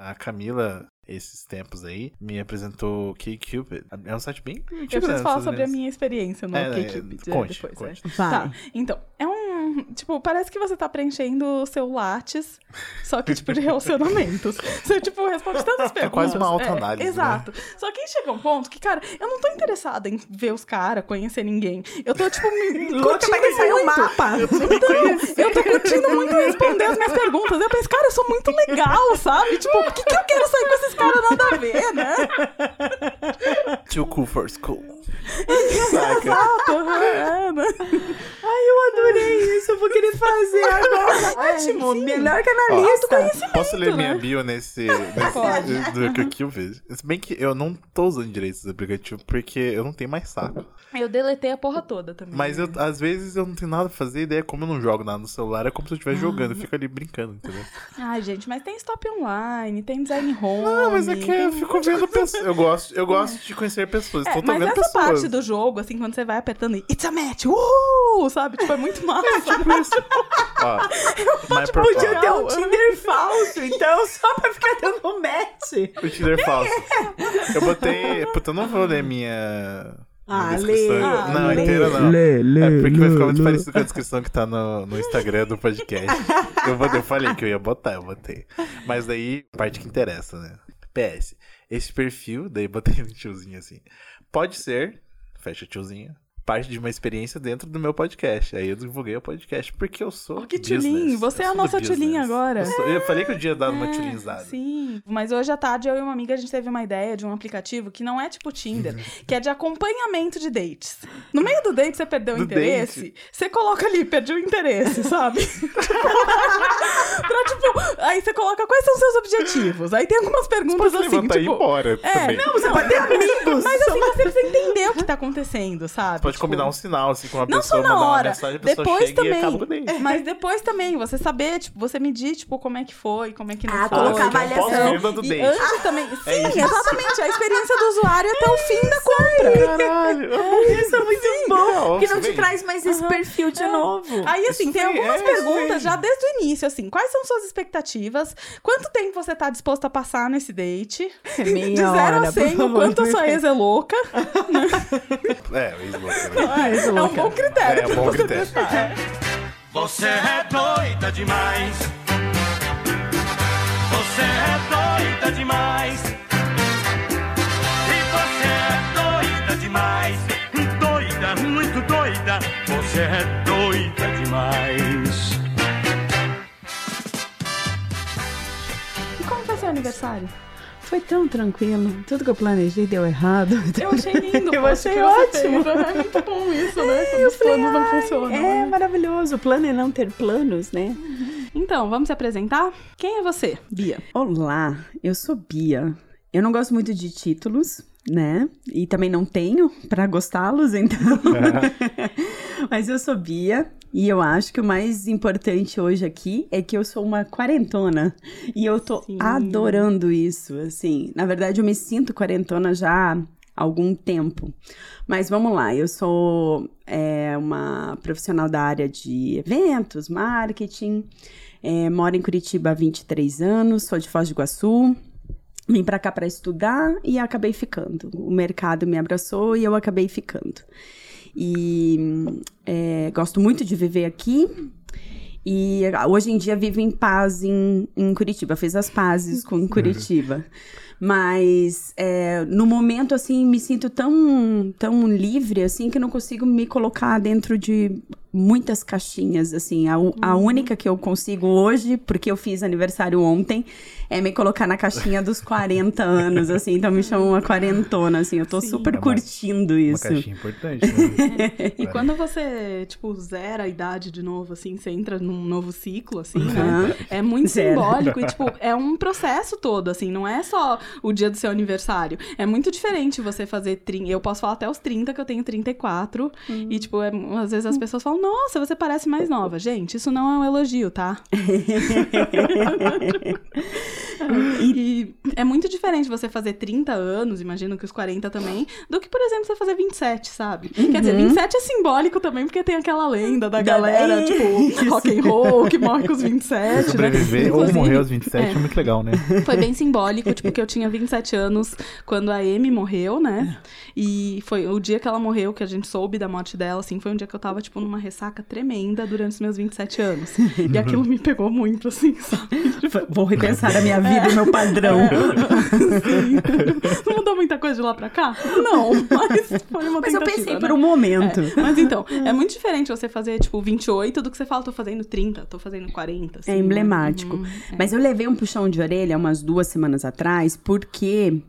A Camila, esses tempos aí, me apresentou o K-Cupid. É um site bem Eu antigo, preciso né, falar sobre a minha experiência no É, né, K-Cupid, é, conte, depois, conte. é. Vai. Tá, então, é um... Tipo, parece que você tá preenchendo o seu Lattes, só que, tipo, de relacionamentos. Você, tipo, responde tantas perguntas. É quase uma autoanálise, É, né? exato. Só que aí chega um ponto que, cara, eu não tô interessada em ver os caras, conhecer ninguém. Eu tô, tipo, me que saia um mapa. Então, eu tô curtindo muito responder as minhas perguntas. Eu penso, cara, eu sou muito legal, sabe? Tipo, por que, que eu quero sair com esses caras nada a ver, né? Too cool for school. Exato, é, né? Ai, eu adorei isso. Eu vou querer fazer agora. Ótimo. Melhor que analista. Posso ler minha né? bio nesse, nesse do K-Cupid? Se bem que eu não tô usando direito esse aplicativo porque eu não tenho mais saco. Eu deletei a porra toda também. Mas eu, às vezes eu não tenho nada pra fazer, e daí é como eu não jogo nada no celular, é como se eu estivesse jogando, eu fico ali brincando, entendeu? Ai, gente, mas tem stop online, tem design home. Não, mas é que eu fico vendo pessoas. Eu gosto, eu gosto de conhecer pessoas. É, Então tô mas vendo essa pessoas. parte do jogo, assim, quando você vai apertando e It's a match! Uh! Sabe? Tipo, é muito massa. Ó, mas por, Podia ó, ter um Tinder falso, então, só pra ficar dando match. o Tinder falso. Eu botei. Puta, eu não vou ler minha. Ah, lê. Ah, não, lê. inteira não. Lê, lê, é porque vai lê, ficar muito lê. parecido com a descrição que tá no, no Instagram do podcast. eu, vou, eu falei que eu ia botar, eu botei. Mas daí, parte que interessa, né? PS. Esse perfil, daí botei um tiozinho assim. Pode ser, fecha tiozinho, parte de uma experiência dentro do meu podcast. Aí eu divulguei o podcast porque eu sou. Oh, que tchulinho, você Eu é a nossa business. agora. Eu, sou- eu falei que eu tinha dado uma É, tchulinzada. Sim. Mas hoje à tarde eu e uma amiga a gente teve uma ideia de um aplicativo que não é tipo Tinder, que é de acompanhamento de dates. No meio do date você perdeu o interesse, você coloca ali, perdeu o interesse, sabe? pra tipo, aí você coloca quais são os seus objetivos. Aí tem algumas perguntas Pode assim, e ir tipo, embora é, também. não, você pode ter amigos. Mas assim, você precisa entender o que tá acontecendo, sabe? Pode Tipo, combinar um sinal, assim, com uma não pessoa, só na hora, mensagem, a pessoa depois chega e também. Mas depois também, você saber, tipo, você medir, tipo, como é que foi, como é que não Ah, foi. colocar Ah, pode avaliação. E date. antes também. Sim, É exatamente. A experiência do usuário até o fim da compra. Caralho. Isso é muito bom. Não, Que não te traz mais esse perfil de novo. Aí, assim, tem sim, algumas é, perguntas sim. já desde o início, assim. Quais são suas expectativas? Quanto tempo você tá disposto a passar nesse date? Meia De 0 hora, a 100, por o quanto a sua ex é louca. É, o ex-louco, né? É um bom critério. É, pra bom você critério. testar, é. Você é doida demais. Você é doida demais. E você é doida demais. Doida, muito doida. Você é doida demais. E como foi seu aniversário? Foi tão tranquilo. Tudo que eu planejei deu errado. Eu achei lindo. Eu poxa, achei ótimo. fez. É muito bom isso, né? Quando os planos não funcionam. É né? maravilhoso. O plano é não ter planos, né? Então, vamos se apresentar? Quem é você, Bia? Olá, eu sou Bia. Eu não gosto muito de títulos, né? E também não tenho pra gostá-los, então. Mas eu sou Bia. E eu acho que o mais importante hoje aqui é que eu sou uma quarentona. E eu tô Sim. adorando isso, assim. Na verdade, eu me sinto quarentona já há algum tempo. Mas vamos lá, eu sou é, uma profissional da área de eventos, marketing. É, moro em Curitiba há 23 anos, sou de Foz do Iguaçu. Vim pra cá pra estudar e acabei ficando. O mercado me abraçou e eu acabei ficando. E é, gosto muito de viver aqui. E hoje em dia vivo em paz em, em Curitiba. Fiz as pazes com Curitiba. Mas é, no momento, assim, me sinto tão, tão livre, assim, que não consigo me colocar dentro de muitas caixinhas, assim. A, a única que eu consigo hoje, porque eu fiz aniversário ontem, é me colocar na caixinha dos 40 anos, assim. Então me chamam uma quarentona, assim. Eu tô Sim. super É uma- curtindo Uma isso. caixinha importante, né? E quando você, tipo, zera a idade de novo, assim, você entra num novo ciclo, assim, né? É muito Zera. simbólico e, tipo, é um processo todo, assim, não é só o dia do seu aniversário. É muito diferente você fazer 30. Eu posso falar até os 30, que eu tenho 34. E, tipo, é- às vezes as pessoas falam, nossa, você parece mais nova. Gente, isso não é um elogio, tá? e é muito diferente você fazer 30 anos, imagino que os 40 também, do que, por exemplo, você fazer 27, sabe? Quer dizer, 27 é simbólico também, porque tem aquela lenda da Da- galera, Isso. tipo, rock and roll, que morre com os 27, Sobreviver né? ou morrer aos 27 é. é. muito legal, né? Foi bem simbólico, tipo, que eu tinha 27 anos quando a Amy morreu, né? E foi o dia que ela morreu, que a gente soube da morte dela, assim, foi um dia que eu tava, tipo, numa ressaca tremenda durante os meus 27 anos. E aquilo me pegou muito, assim, sabe? Vou repensar a minha vida e o meu padrão. Sim. Não mudou muita coisa de lá pra cá? Não, mas foi uma Mas eu pensei né? por um momento. É, mas então, é muito diferente você fazer, tipo, 28 do que você fala, tô fazendo 30, tô fazendo 40. assim, É emblemático. Uhum, é. Mas eu levei um puxão de orelha umas duas semanas atrás, porque,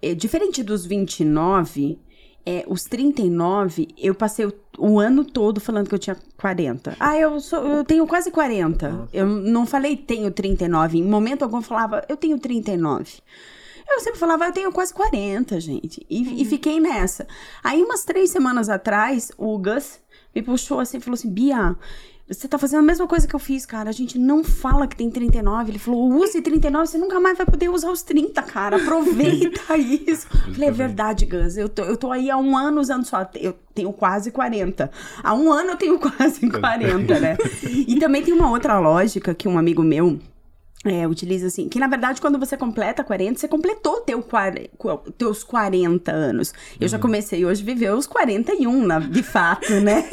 é, diferente dos 29, é, os 39, eu passei o, o ano todo falando que eu tinha 40. Ah, eu, sou, eu tenho quase 40. Eu não falei tenho 39. Em momento algum eu falava, eu tenho 39. Eu sempre falava, eu tenho quase 40, gente. E, e fiquei nessa. Aí, umas três semanas atrás, o Gus me puxou assim e falou assim: Bia, você tá fazendo a mesma coisa que eu fiz, cara. A gente não fala que tem 39. Ele falou, use 39, você nunca mais vai poder usar os 30, cara. Aproveita isso. Eu falei, é verdade, Gus. Eu tô, eu tô aí há um ano usando só. Eu tenho quase 40. Há um ano eu tenho quase 40, né? E também tem uma outra lógica que um amigo meu. É, utiliza assim, que na verdade quando você completa 40, você completou teu, teus 40 anos. Eu já comecei hoje a viver os 41, na, de fato, né?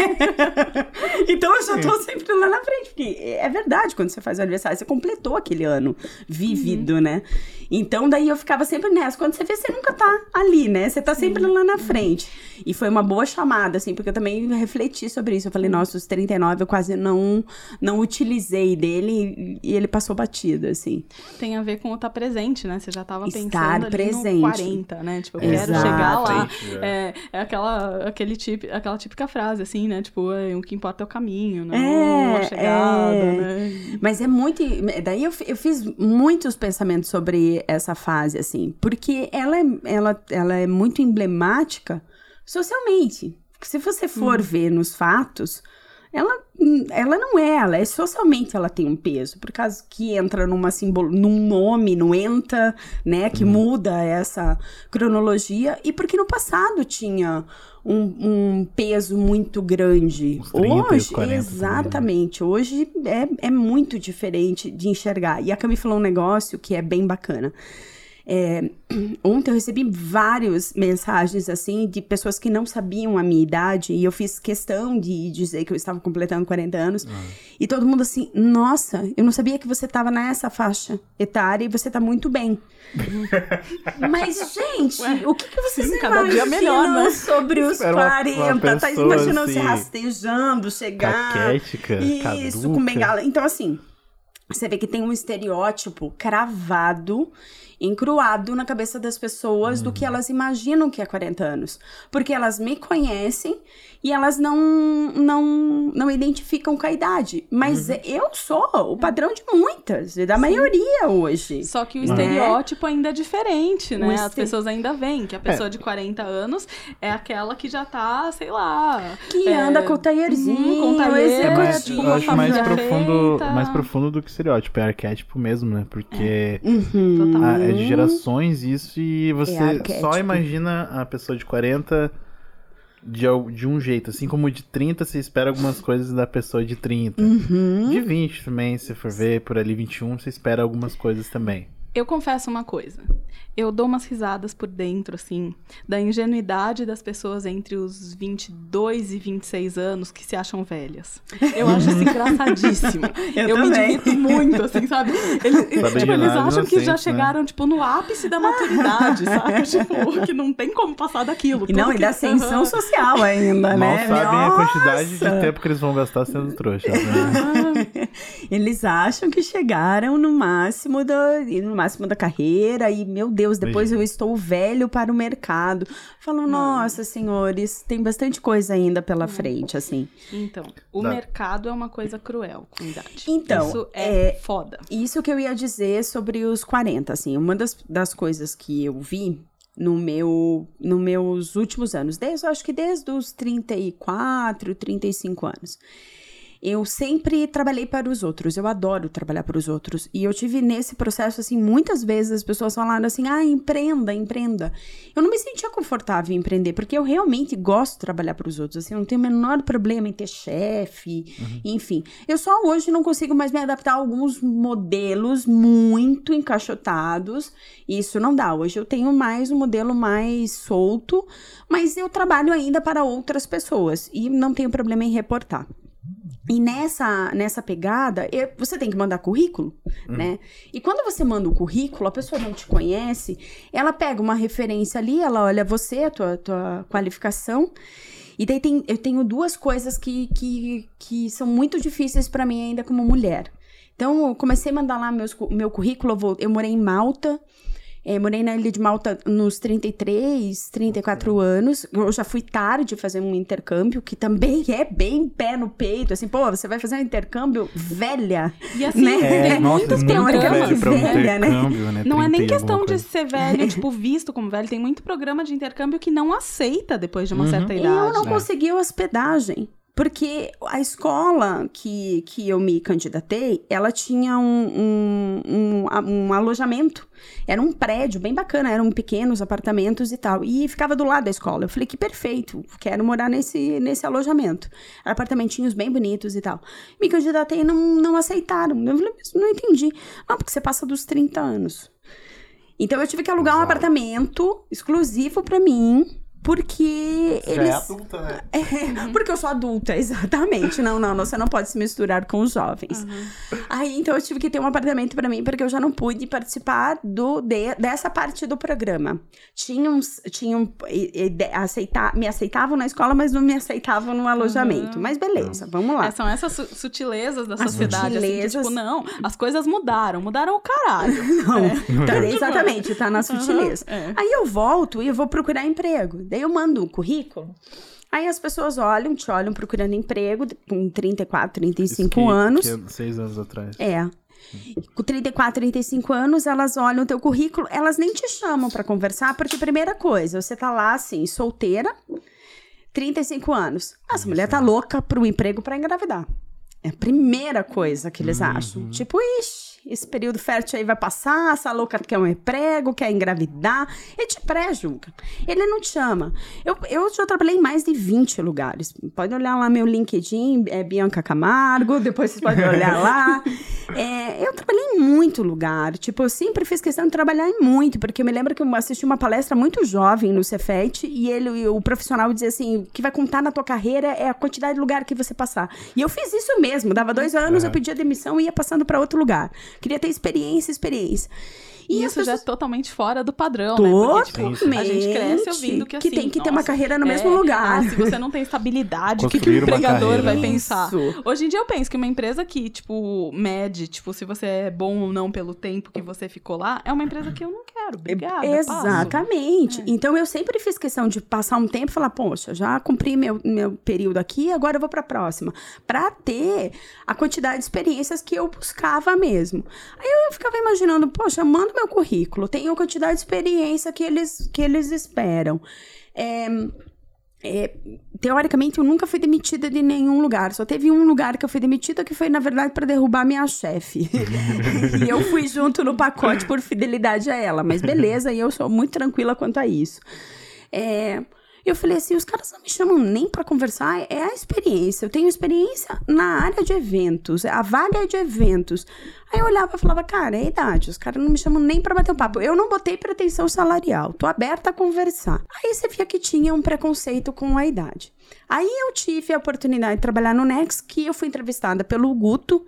então eu já tô sempre lá na frente, porque é verdade, quando você faz o aniversário, você completou aquele ano vivido, né? Então daí eu ficava sempre nessa. Quando você vê, você nunca tá ali, né? Você tá sempre lá na frente. E foi uma boa chamada, assim, porque eu também refleti sobre isso. Eu falei, nossa, os 39 eu quase não, não utilizei dele e ele passou batido, assim. Tem a ver com o estar presente, né? Você já tava Estar pensando ali presente. no 40, né? Tipo, eu quero Exato. chegar lá. Presente, É, é aquela, aquele tip, aquela típica frase, assim, né? Tipo, é, o que importa é o caminho, não É, a chegada, é. né? Mas é muito. Daí eu, eu fiz muitos pensamentos sobre essa fase, assim, porque ela é, ela, ela é muito emblemática socialmente. Se você for ver nos fatos, ela, ela não é, ela é socialmente ela tem um peso, por causa que entra numa simbolo, num nome, no ENTA, né, que muda essa cronologia, e porque no passado tinha um, um peso muito grande. Os 30 e os Hoje, 40 também, né? exatamente, hoje é, é muito diferente de enxergar. E a Cami falou um negócio que é bem bacana. É, ontem eu recebi várias mensagens assim de pessoas que não sabiam a minha idade e eu fiz questão de dizer que eu estava completando 40 anos e todo mundo assim, nossa, eu não sabia que você estava nessa faixa etária e você tá muito bem. Mas gente, o que, que vocês sim, dia melhor, imaginam né? sobre os Era uma- uma 40? tá imaginando se assim, rastejando, chegar caquética, isso, com caduca. bengala. Então, assim, você vê que tem um estereótipo cravado, encruado na cabeça das pessoas do que Uhum. elas imaginam que é 40 anos. Porque elas me conhecem e elas não, não, não identificam com a idade. Mas Uhum. eu sou o padrão de muitas, da maioria hoje. Só que o Né? estereótipo ainda é diferente, né? O As este- pessoas ainda veem que a pessoa de 40 anos é aquela que já tá, sei lá. Que é, anda com o taierzinho, uhum, com tailleur, É mais, tipo, eu acho mais profundo, feita. mais profundo do que estereótipo, é arquétipo mesmo, né? Porque Uhum. Total. ah, é de gerações isso e você arquétipo. só imagina a pessoa de 40 de, de um jeito, assim como de 30 você espera algumas coisas da pessoa de 30. Uhum. De 20 também, se for ver por ali 21, você espera algumas coisas também. Eu confesso uma coisa. Eu dou umas risadas por dentro, assim, da ingenuidade das pessoas entre os 22 e 26 anos que se acham velhas. Eu acho isso engraçadíssimo. Eu me também. divirto muito, assim, sabe? Eles, Sabe tipo, eles acham que já né? chegaram, tipo, no ápice da maturidade, sabe? Tipo, que não tem como passar daquilo. E não, e que- da ascensão social ainda, Mal né? sabem a quantidade de Nossa! tempo que eles vão gastar sendo trouxas. Né? Eles acham que chegaram no máximo da, no máximo da carreira e, meu Deus, depois eu estou velho para o mercado. Falam, nossa, senhores, tem bastante coisa ainda pela frente, assim. Então, o mercado é uma coisa cruel com idade. Então, Isso é, é- foda. Isso que eu ia dizer sobre os 40, assim, uma das, das coisas que eu vi no meu, nos meus últimos anos, desde, eu acho que desde os 34, 35 anos, eu sempre trabalhei para os outros. Eu adoro trabalhar para os outros. E eu tive nesse processo, assim, muitas vezes as pessoas falaram assim: ah, empreenda, empreenda. Eu não me sentia confortável em empreender, porque eu realmente gosto de trabalhar para os outros. Assim, eu não tenho o menor problema em ter chefe, enfim. Eu só hoje não consigo mais me adaptar a alguns modelos muito encaixotados. E isso não dá. Hoje eu tenho mais um modelo mais solto, mas eu trabalho ainda para outras pessoas e não tenho problema em reportar. E nessa, nessa pegada, eu- você tem que mandar currículo, né? E quando você manda o currículo, a pessoa não te conhece, ela pega uma referência ali, ela olha você, a tua, tua qualificação. E daí tem, eu tenho duas coisas que, que, que são muito difíceis para mim ainda como mulher. Então, eu comecei a mandar lá meus, meu currículo, eu, vou- eu morei em Malta, é, morei na Ilha de Malta nos 33, 34 anos. Eu já fui tarde fazer um intercâmbio, que também é bem pé no peito. Assim, pô, você vai fazer um intercâmbio velha. E assim, Né? tem É, nossa, muitos muito programas velho um velha, né? né? Não é 30 nem e questão de ser velho, tipo, visto como velho. Tem muito programa de intercâmbio que não aceita depois de uma Uhum. certa idade. Eu não É. consegui hospedagem. Porque a escola que, que eu me candidatei, ela tinha um, um, um, um alojamento. Era um prédio bem bacana, eram pequenos apartamentos e tal. E ficava do lado da escola. Eu falei que perfeito, quero morar nesse, nesse alojamento. Eram apartamentinhos bem bonitos e tal. Me candidatei e não, não aceitaram. Eu falei, mas não entendi. Não, porque você passa dos 30 anos. Então eu tive que alugar um Exato. apartamento exclusivo pra mim, porque Você eles. é adulta, né? É, porque eu sou adulta, exatamente. Não, não, você não pode se misturar com os jovens. Aí, então, eu tive que ter um apartamento pra mim, porque eu já não pude participar do, de- dessa parte do programa. Tinham, tinham e- e- de- aceita, me aceitavam na escola, mas não me aceitavam no alojamento. Mas beleza, vamos lá. É, são essas su- sutilezas da As sociedade, assim, que, sutilezas. tipo, não, as coisas mudaram, mudaram o caralho. Não, tá- exatamente, tá na sutileza. é. Aí eu volto e eu vou procurar emprego. Daí eu mando um currículo. Aí as pessoas olham, te olham procurando emprego com 34, 35 Isso que- anos. que é seis anos atrás. É. Com 34, 35 anos, elas olham o teu currículo, elas nem te chamam pra conversar, porque primeira coisa, você tá lá assim, solteira, 35 anos. Essa mulher tá louca pro emprego pra engravidar. É a primeira coisa que eles acham. Tipo, ixi, esse período fértil aí vai passar, essa louca quer um emprego, quer engravidar. Ele te pré-julga. Ele não te chama. Eu, eu já trabalhei em mais de 20 lugares. Pode olhar lá meu LinkedIn, é Bianca Camargo, depois vocês podem olhar lá. É, eu trabalhei em muito lugar. Tipo, eu sempre fiz questão de trabalhar em muito, porque eu me lembro que eu assisti uma palestra muito jovem no Cefet e ele, o profissional dizia assim: o que vai contar na tua carreira é a quantidade de lugar que você passar. E eu fiz isso mesmo. Dava dois anos, eu pedia demissão e ia passando para outro lugar. Queria ter experiência, experiência. E isso já é pessoas- totalmente fora do padrão, né? Porque, tipo, a gente cresce ouvindo que, Que assim, tem que ter uma carreira no é, mesmo lugar. ah, se você não tem estabilidade, o que, que o empregador vai Isso. pensar? Hoje em dia eu penso que uma empresa que, tipo, mede, tipo, se você é bom ou não pelo tempo que você ficou lá, é uma empresa que eu não quero. Obrigada. passo. Exatamente. Então eu sempre fiz questão de passar um tempo e falar, poxa, já cumpri meu, meu período aqui, agora eu vou para a próxima. Para ter a quantidade de experiências que eu buscava mesmo. Aí eu ficava imaginando, poxa, manda meu currículo, tenho a quantidade de experiência que eles, que eles esperam. É, é, teoricamente, eu nunca fui demitida de nenhum lugar. Só teve um lugar que eu fui demitida que foi, na verdade, para derrubar minha chefe. e eu fui junto no pacote por fidelidade a ela. Mas beleza, e eu sou muito tranquila quanto a isso. É, eu falei assim, os caras não me chamam nem para conversar, é a experiência. Eu tenho experiência na área de eventos, a vaga é de eventos. Aí eu olhava e falava, cara, é a idade, os caras não me chamam nem para bater um papo. Eu não botei pretensão salarial, tô aberta a conversar. Aí você via que tinha um preconceito com a idade. Aí eu tive a oportunidade de trabalhar no Nex, que eu fui entrevistada pelo Guto.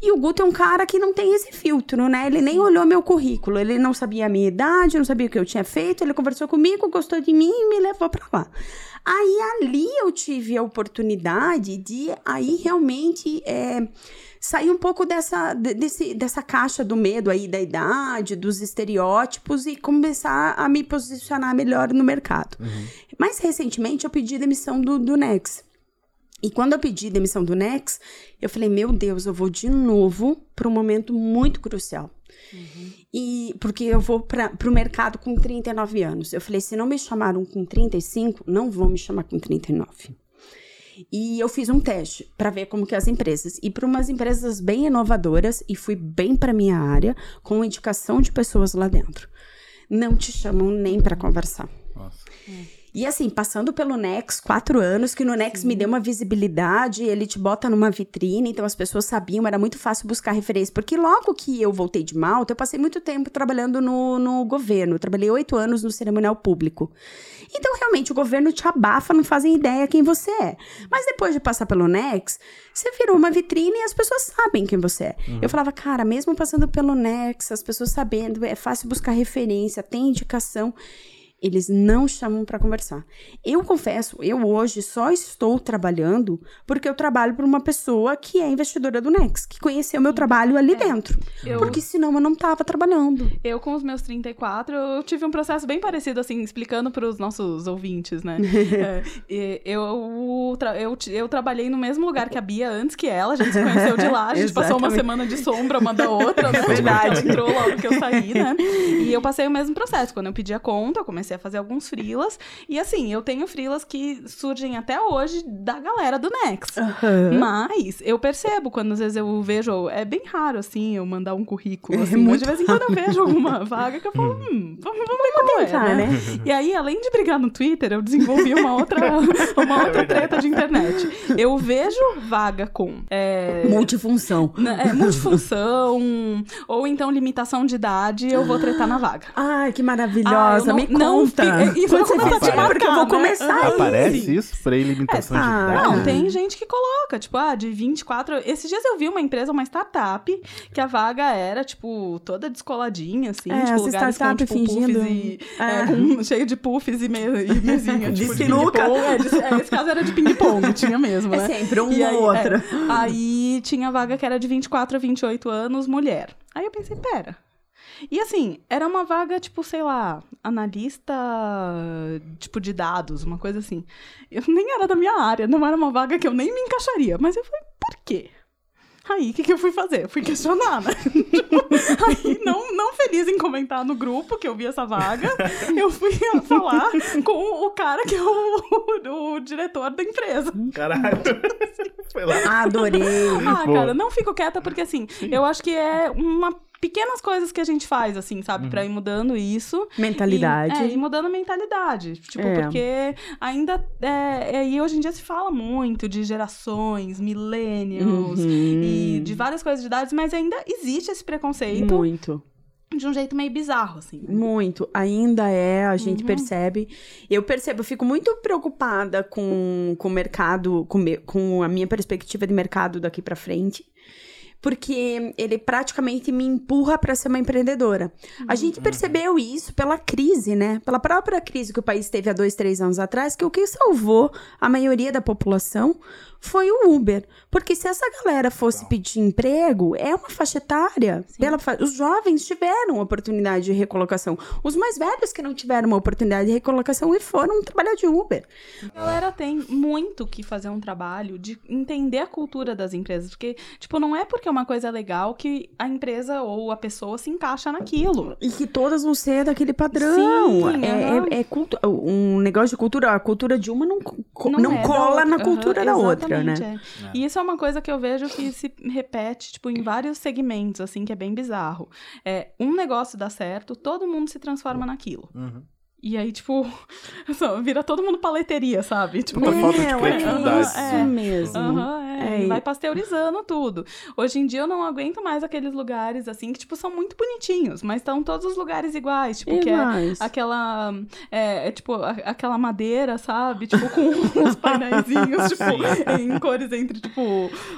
E o Guto é um cara que não tem esse filtro, né? Ele nem olhou meu currículo, ele não sabia a minha idade, não sabia o que eu tinha feito, ele conversou comigo, gostou de mim e me levou pra lá. Aí ali eu tive a oportunidade de aí realmente é, sair um pouco dessa, de- desse, dessa caixa do medo aí da idade, dos estereótipos e começar a me posicionar melhor no mercado. Mais recentemente eu pedi demissão do, do Nex. E quando eu pedi demissão do Nex, eu falei, meu Deus, eu vou de novo para um momento muito crucial. E porque eu vou para o mercado com 39 anos. Eu falei, se não me chamaram com 35, não vão me chamar com 39. E eu fiz um teste para ver como que as empresas. E para umas empresas bem inovadoras, e fui bem para minha área, com indicação de pessoas lá dentro. Não te chamam nem para conversar. Nossa. E assim, passando pelo Nex, quatro anos, que no Nex me deu uma visibilidade, ele te bota numa vitrine, então as pessoas sabiam, era muito fácil buscar referência. Porque logo que eu voltei de Malta, eu passei muito tempo trabalhando no, no governo. Eu trabalhei oito anos no cerimonial público. Então, realmente, o governo te abafa, não fazem ideia quem você é. Mas depois de passar pelo Nex, você virou uma vitrine e as pessoas sabem quem você é. Eu falava, cara, mesmo passando pelo Nex, as pessoas sabendo, é fácil buscar referência, tem indicação. Eles não chamam para conversar. Eu confesso, eu hoje só estou trabalhando porque eu trabalho para uma pessoa que é investidora do Nex, que conheceu meu trabalho ali dentro. Eu- Porque senão eu não tava trabalhando. Eu, com os meus 34, eu tive um processo bem parecido, assim, explicando para os nossos ouvintes, né? É, eu, tra- eu, eu trabalhei no mesmo lugar que a Bia antes que ela, a gente se conheceu de lá, a gente passou uma semana de sombra uma da outra, né? Verdade. Ela entrou logo que eu saí, né? E eu passei o mesmo processo. Quando eu pedi a conta, eu comecei a fazer alguns frilas. E assim, eu tenho frilas que surgem até hoje da galera do Nex. Mas eu percebo quando às vezes eu vejo. É bem raro, assim, eu mandar um currículo. É Assim, mas muito de vez em quando eu vejo alguma vaga que eu falo, hum, vamos, vamos ver como tentar, é, né? E aí, além de brigar no Twitter, eu desenvolvi uma outra, uma outra treta de internet. Eu vejo vaga com. é, Multifunção. na- é, multifunção, ou então limitação de idade, eu vou tretar na vaga. Ai, que Ah, maravilhosa. não- Me não conta. fi- e Quando você começar a fizer, te porque eu vou né? começar aí. Aparece isso pra limitação de ah, idade? Não, tem gente que coloca, tipo, ah, de 24. Esses dias eu vi uma empresa, uma startup, que a vaga era, tipo, toda descoladinha, assim, É, tipo, lugares com, tipo, fingindo- puffs e. É. é, com- cheio de puffs e, me, e mesinha. De tipo, sinuca. É, de- é, esse caso era de ping-pong, tinha mesmo, É né? sempre um E ou é, aí tinha vaga que era de 24 a 28 anos, mulher. Aí eu pensei, pera. E assim, era uma vaga, tipo, sei lá, analista, tipo, de dados, uma coisa assim. Eu nem era da minha área, não era uma vaga que eu nem me encaixaria. Mas eu falei, por quê? Aí, o que, que eu fui fazer? Eu fui questionar, né? Tipo, aí, não, não feliz em comentar no grupo que eu vi essa vaga, eu fui falar com o cara que é o, o diretor da empresa. Caralho. Foi lá. Adorei. Ah, Boa. cara, não fico quieta porque assim, eu acho que é uma pequenas coisas que a gente faz assim, sabe, Pra ir mudando isso. Mentalidade. E, é, e mudando a mentalidade. Tipo, É. porque ainda. É, é, e hoje em dia se fala muito de gerações, millennials Uhum. e de várias coisas de idades, mas ainda existe esse preconceito Muito. de um jeito meio bizarro, assim. Muito. Ainda é, a gente Uhum. percebe. Eu percebo, eu fico muito preocupada com, com o mercado, com, me- com a minha perspectiva de mercado daqui pra frente. Porque ele praticamente me empurra pra ser uma empreendedora. A gente percebeu isso pela crise, né? Pela própria crise que o país teve há dois, três anos atrás, que o que salvou a maioria da população foi o Uber. Porque se essa galera fosse pedir emprego, é uma faixa etária. Pela fa- Os jovens tiveram oportunidade de recolocação. Os mais velhos que não tiveram uma oportunidade de recolocação e foram trabalhar de Uber. A galera tem muito que fazer um trabalho de entender a cultura das empresas. Porque, tipo, não é porque uma coisa é legal que a empresa ou a pessoa se encaixa naquilo. E que todas vão ser daquele padrão. Sim, é, é, é cultu- um negócio de cultura. A cultura de uma não, co- não, é da cola na cultura da outra, né? exatamente, é. E isso é uma coisa que eu vejo que se repete, tipo, em vários segmentos, assim, que é bem bizarro. É, um negócio dá certo, todo mundo se transforma naquilo. Uhum. E aí, tipo, só vira todo mundo paleteria, sabe? Tipo, Puta falta de Meu, criatividade. É isso É. mesmo. Aham, é, É, e e- vai pasteurizando tudo. Hoje em dia eu não aguento mais aqueles lugares assim que, tipo, são muito bonitinhos, mas estão todos os lugares iguais. Tipo, que é Iguais. aquela. É, é, tipo, a- aquela madeira, sabe? Tipo, com uns painéisinhos, tipo, em cores entre, tipo,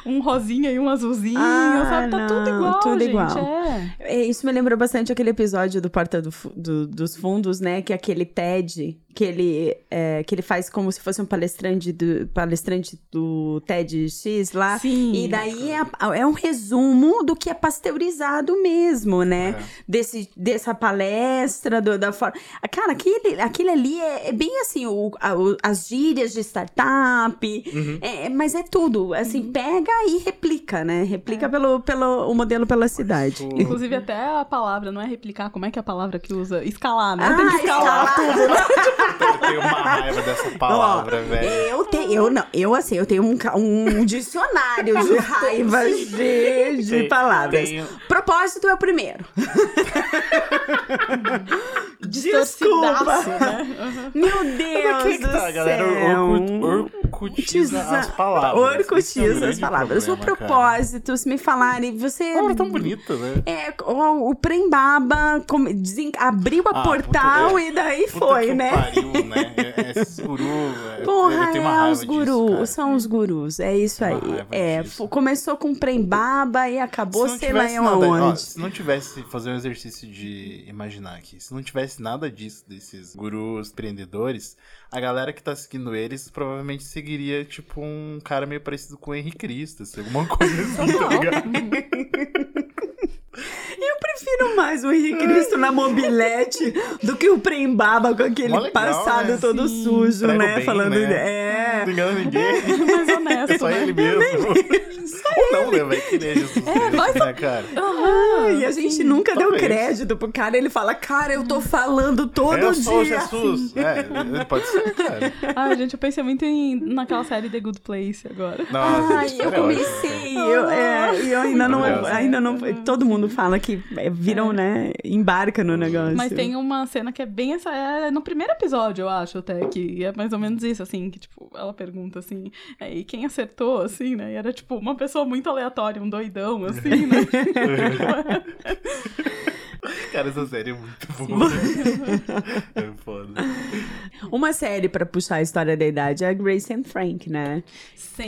um rosinha e um azulzinho, Ah, sabe? Tá tudo não, igual. tudo gente, igual. É. É, isso me lembrou bastante aquele episódio do Porta do do- dos Fundos, né? Que é aquele TED que ele, é, que ele faz como se fosse um palestrante do, palestrante do TEDx lá. Sim. E daí é, é um resumo do que é pasteurizado mesmo, né? Desse, dessa palestra, do- da forma. Cara, aquele, aquele ali é, é bem assim, o, a- o- as gírias de startup, é, mas é tudo. Assim, pega e replica, né? Replica pelo, pelo o modelo pela cidade. Inclusive, até a palavra, não é replicar, como é que é a palavra que usa? Escalar, né? Ah, Tem que escalar, escalar. tudo, né? Eu tenho uma raiva dessa palavra, velho. Eu tenho, eu não, eu assim, eu tenho um, um dicionário de raivas de, de palavras. tenho- Propósito é o primeiro. Desculpa. né? Meu Deus que do tá, céu. galera? Orkut- Orkutiza as palavras. É um Orcutiza as palavras. o problema, cara. propósito, se me falarem, você... Palavra tão bonita, né? É, o, o Prembaba desen- abriu a Ah, portal puta, e daí Puta foi, que né? Pariu, né? É- Esses gurus. é- Porra, tenho uma é, os disso, gurus, cara. são os gurus, é isso aí. É, disso. começou com Prembaba e acabou Se sei lá nada, ó, aonde. se não tivesse fazer um exercício de imaginar aqui, se não tivesse nada disso, desses gurus empreendedores, a galera que tá seguindo eles provavelmente seguiria, tipo, um cara meio parecido com o Henrique Cristo, assim, alguma coisa assim, tá ligado? Eu prefiro mais o Henrique Cristo na mobilete do que o Prembaba com aquele legal, passado né? todo Sim. sujo, Prego né? bem, Falando. né? É. Não engana ninguém. Mais É honesto, só né? ele mesmo. Ou não, né? Vai que nem Jesus Cristo, vai né, cara? Ah, e a gente nunca deu crédito pro cara. Ele fala, cara, eu tô falando todo Eu sou dia. Jesus. É, ele pode ser, cara. Ai, gente, eu pensei muito em, naquela série The Good Place agora. Nossa, Ai, eu é comecei, eu, é, e eu ainda não, ainda não, todo mundo fala que é, viram, né, embarca no negócio. Mas tem uma cena que é bem essa. É no primeiro episódio, eu acho, até, que é mais ou menos isso, assim, que, tipo, ela pergunta assim, é, e quem acertou, assim, né? E era, tipo, uma pessoa muito aleatória, um doidão, assim, né? Cara, essa série é muito boa. é foda. Uma série pra puxar a história da idade é a Grace and Frank, né?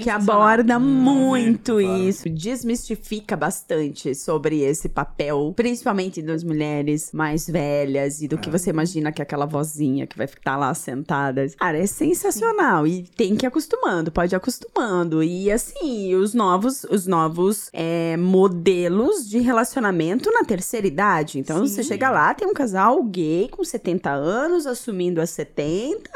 Que aborda muito claro. isso, desmistifica bastante sobre esse papel, principalmente das mulheres mais velhas e do que você imagina que é aquela vozinha que vai estar lá sentada. Cara, é sensacional e tem que ir acostumando, pode ir acostumando. E assim, os novos, os novos é, modelos de relacionamento na terceira idade. Então Sim. você chega lá, tem um casal gay com 70 anos, assumindo a 70,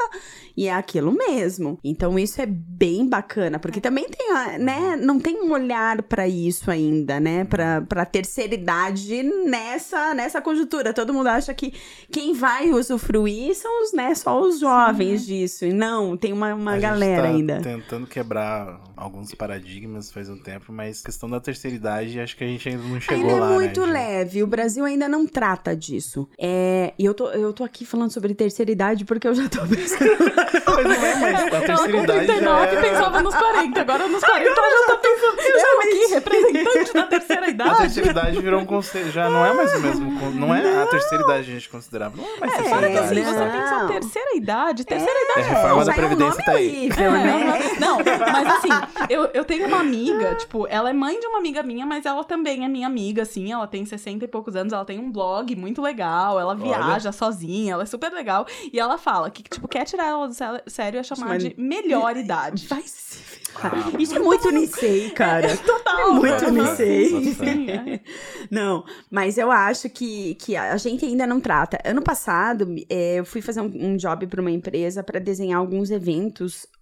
e é aquilo mesmo. Então isso é bem bacana, porque também tem, a- né, não tem um olhar pra isso ainda, né, Pra pra terceira idade nessa nessa conjuntura. Todo mundo acha que quem vai usufruir são os, né, só os jovens disso. E não, tem uma, uma A gente galera tá ainda. tentando quebrar alguns paradigmas faz um tempo, mas questão da terceira idade, acho que a gente ainda não chegou Ainda lá, é muito né? leve. O Brasil ainda não trata disso. É, e eu tô, eu tô aqui falando sobre terceira idade porque eu já tô pensando. Mas não é mais. A Ela terceira com idade 39 já é... pensava nos 40, agora nos 40 ela já tá pensando. Eu aqui, representante da terceira A idade. terceira idade virou um conceito. Já não é mais o mesmo. Não é a terceira idade que a gente considerava. Não é mais terceira Porque idade. assim, não. você pensa terceira idade, terceira idade É, reforma da Previdência é um tá nome aí. horrível, É, né? Não, mas assim, eu, eu tenho uma amiga, tipo, ela é mãe de uma amiga minha, mas ela também é minha amiga, assim, ela tem 60 e poucos anos, ela tem um blog muito legal, ela viaja sozinha, ela é super legal, e ela fala que, tipo, quer tirar ela do sé- sério é chamar Mas- de melhor idade. Vai se ferrar. Isso é muito Unicei, cara. Total. É muito Aham. Unicei. Sim, é. Não, mas eu acho que, que a gente ainda não trata. Ano passado, é, eu fui fazer um, um job para uma empresa para desenhar alguns eventos é,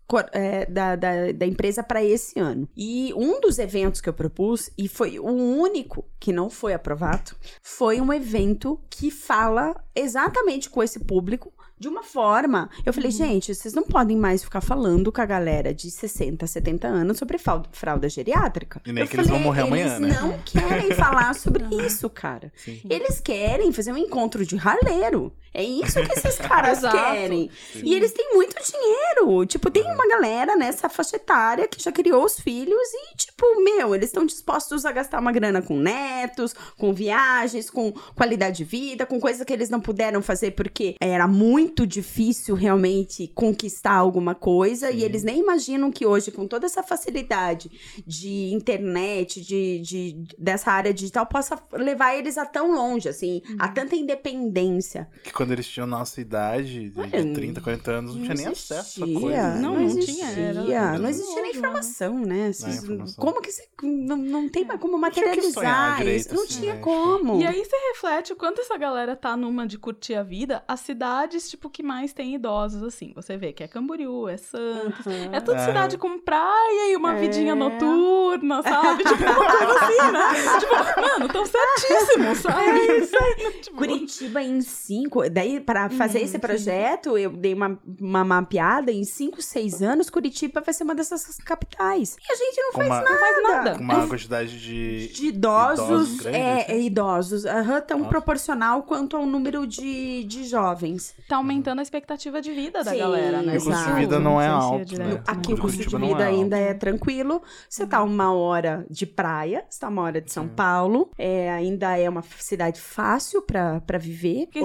da, da, da empresa para esse ano. E um dos eventos que eu propus, e foi o único que não foi aprovado, foi um evento que fala exatamente com esse público. De uma forma, eu falei, gente, vocês não podem mais ficar falando com a galera de 60, 70 anos sobre fralda, geriátrica. E nem Eu que eles vão morrer eles amanhã, né?" não querem falar sobre isso, cara. Sim. Eles querem fazer um encontro de raleiro. É isso que esses caras querem. E eles têm muito dinheiro. Tipo, tem uma galera nessa faixa etária que já criou os filhos e, tipo, meu, eles estão dispostos a gastar uma grana com netos, com viagens, com qualidade de vida, com coisas que eles não puderam fazer porque era muito difícil realmente conquistar alguma coisa. E eles nem imaginam que hoje, com toda essa facilidade de internet, de, de- dessa área digital, possa levar eles a tão longe, assim, a tanta independência. Que quando eles tinham nossa idade, de, de 30, 40 anos, não, tinha nem acesso a existia, coisa. Não, Não, não existia. tinha, era- não existia nem informação, né? Vocês- informação. Como que você. Não, não tem mais como materializar. direito, não assim, tinha né? como. E aí você reflete o quanto essa galera tá numa de curtir a vida, as cidades, tipo, que mais tem idosos, assim. Você vê que é Camboriú, é Santos, é tudo Ah. cidade com praia e uma É. vidinha noturna, sabe? Tipo, uma coisa assim, né? tipo, mano, tão certíssimos, sabe? É isso aí. Tipo, Curitiba em cinco. Daí, para fazer esse projeto, eu dei uma, uma mapeada. Em cinco, seis anos, Curitiba vai ser uma dessas capitais. E a gente não faz uma, nada. faz nada. com uma quantidade de. De idosos, Idosos grandes, é, assim? é, idosos, aham, tão Nossa. proporcional quanto ao número de, de jovens. tá aumentando a expectativa de vida da Sim, galera, né? E o custo de vida não é alto, né? né? Aqui o custo de não vida é ainda é tranquilo. Você tá uma hora de praia, você tá uma hora de São Paulo. É, ainda é uma cidade fácil pra pra viver. Porque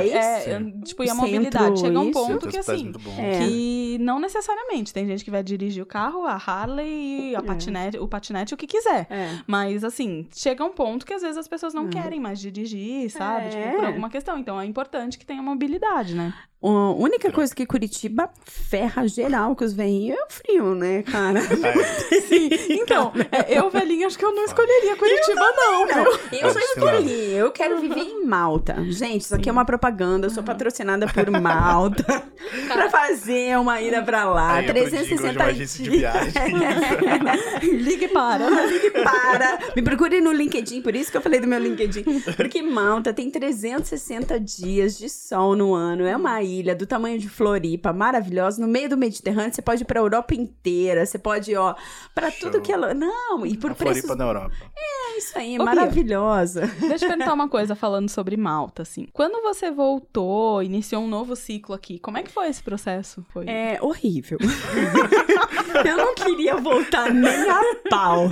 É, tipo, e a mobilidade. Chega um ponto que, assim. É. que não necessariamente. Tem gente que vai dirigir o carro, a Harley, a patinete, o patinete, o que quiser. É. Mas, assim, chega um ponto que às vezes as pessoas não querem mais dirigir, sabe? É. Tipo, por alguma questão. Então é importante que tenha mobilidade, né? A única coisa que Curitiba ferra geral com os veinhos é o frio, né, cara? Sim. Então, é, eu, velhinha, acho que eu não escolheria Curitiba, não. Não, viu? eu que não. escolhi. Eu quero viver em Malta. Gente, isso aqui é uma propaganda. Eu sou patrocinada por Malta pra fazer uma ida pra lá. Aí, outro jingle de 360 uma agência de dias. viagem. Ligue para. Ligue para. Me procure no LinkedIn, por isso que eu falei do meu LinkedIn. Porque Malta tem 360 dias de sol no ano. É uma ilha do tamanho de Floripa, maravilhosa, no meio do Mediterrâneo. Você pode ir pra Europa inteira. Você pode, ó, pra tudo Show. que ela. Não, e por A preços. Floripa na Europa. É isso aí, Ô, Bia. maravilhosa. Deixa eu perguntar uma coisa falando sobre Malta, assim. Quando você voltou, iniciou um novo ciclo aqui, como é que foi esse processo? Foi... É horrível. eu não queria voltar nem a pau.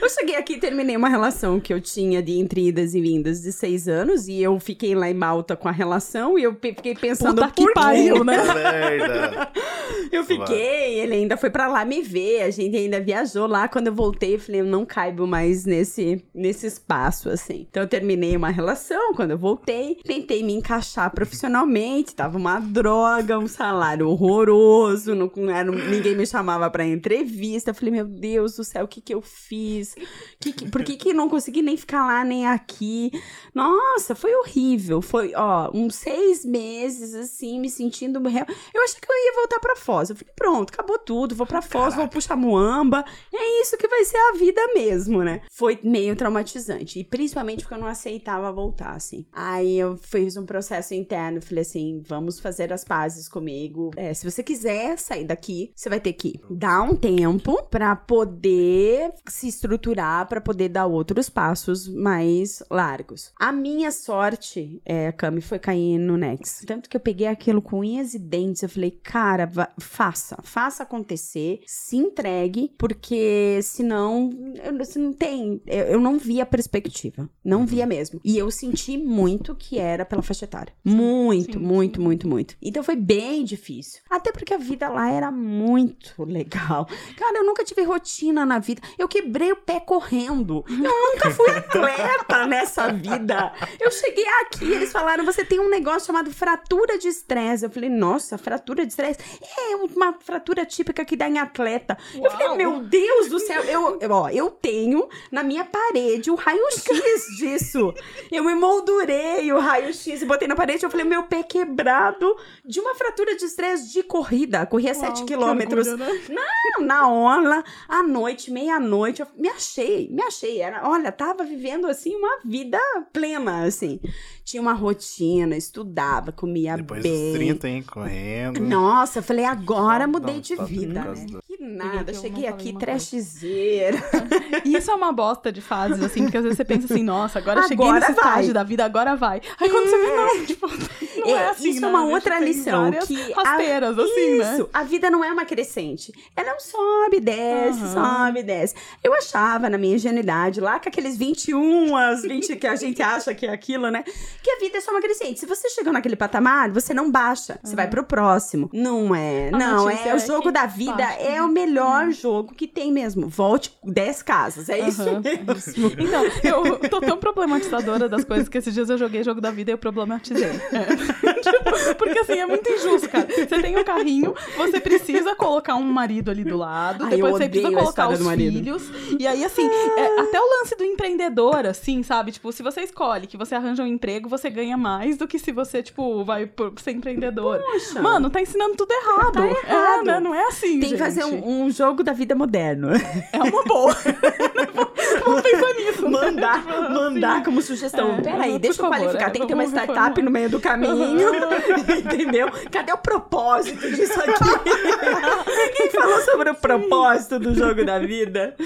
Eu cheguei aqui e terminei uma relação que eu tinha de entre idas e vindas de seis anos. E eu fiquei lá em Malta com a relação. E eu fiquei pensando, Puta que quê? pariu, né? Merda. Eu fiquei, ele ainda foi pra lá me ver, a gente ainda viajou lá. Quando eu voltei, eu falei, eu não caibo mais nesse, nesse espaço, assim. Então eu terminei uma relação, quando eu voltei, tentei me encaixar profissionalmente, tava uma droga, um salário horroroso, não, não era, ninguém me chamava pra entrevista. Eu falei, meu Deus do céu, o que que eu fiz? Que que- por que que não consegui nem ficar lá, nem aqui? Nossa, foi horrível. Foi, ó, uns seis meses, assim, me sentindo... real- Eu achei que eu ia voltar pra Foz. Eu falei, pronto, acabou tudo, vou pra Foz, vou puxar Muamba. É isso que vai ser a vida mesmo, né? Foi meio traumatizante. E principalmente porque eu não aceitava voltar, assim. Aí eu fiz um processo interno, falei assim, vamos fazer as pazes comigo. É, se você quiser sair daqui, você vai ter que dar um tempo pra poder se estruturar, pra poder dar outros passos mais largos. A minha sorte, é, Cami, foi cair no Nex. Tanto que eu peguei aquilo com unhas e dentes. Eu falei, cara, faça, faça acontecer, se entregue, porque senão eu, você não tem. Eu, eu não via perspectiva. Não via mesmo. E eu senti muito que era pela faixa etária. Muito, sim, muito, muito, muito. Então foi bem difícil. Até porque a vida lá era muito legal. Cara, eu nunca tive rotina na vida. Eu quebrei o pé correndo. Eu nunca fui atleta nessa vida. Eu cheguei aqui, eles falaram: você tem um negócio chamado fratura de estresse. Eu falei, nossa, fratura de estresse? É uma fratura típica que dá em atleta. Eu falei, Uau. meu Deus do céu, eu, eu- ó, eu tenho na minha parede o raio-x disso. Eu emoldurei o raio-x e botei na parede. Eu falei, meu pé quebrado de uma fratura de estresse de corrida. Corria 7 que quilômetros. orgulho, né? Não, na orla, à noite, meia-noite, eu me achei, me achei. Era, olha, tava vivendo assim uma vida plena, assim. Tinha uma rotina, estudava, comia Depois bem. dos 30, hein? Correndo. Nossa, eu falei, agora mudei de stop vida, né? Que nada, cheguei aqui trashzeira. Isso é uma bosta de fases, assim, porque às vezes você pensa assim, nossa, agora, eu cheguei Agora nesse vai. estágio da vida, agora vai. Aí quando você vê, não, tipo, não é, É, assim, isso né? é uma A outra lição. Que a- rasteiras, assim, né? Isso, a vida não é uma crescente. Ela é um sobe, desce, Aham. sobe, desce. Eu achava, na minha ingenuidade, lá com aqueles 21, as 20 que a gente acha que é aquilo, né? Que a vida é só uma crescente. Se você chegou naquele patamar, você não baixa. Você vai pro próximo. Não é. Não, notícia é o é jogo da vida. baixa. É o melhor jogo que tem mesmo. Volte 10 casas. É isso Aham. mesmo. Então, eu tô tão problematizadora das coisas que esses dias eu joguei jogo da vida e eu problematizei. É. Porque assim, é muito injusto, cara. Você tem um carrinho, você precisa colocar um marido ali do lado, Ai, depois você precisa colocar os filhos. E aí, assim, é, até o lance do empreendedor, assim, sabe? Tipo, se você escolhe que você arranja um emprego, você ganha mais do que se você, tipo, vai por- ser empreendedor. Poxa. Mano, tá ensinando tudo errado. Tá errado. É, né? Não é assim, Tem que gente. fazer um, um jogo da vida moderno. É uma boa. Vamos pensar nisso. né? Mandar, Tipo, mandar assim. como sugestão. É, Peraí, deixa eu favor, qualificar. é, Tem que ter uma startup no meio do caminho. entendeu? Cadê o propósito disso aqui? Ninguém falou sobre o propósito do jogo da vida.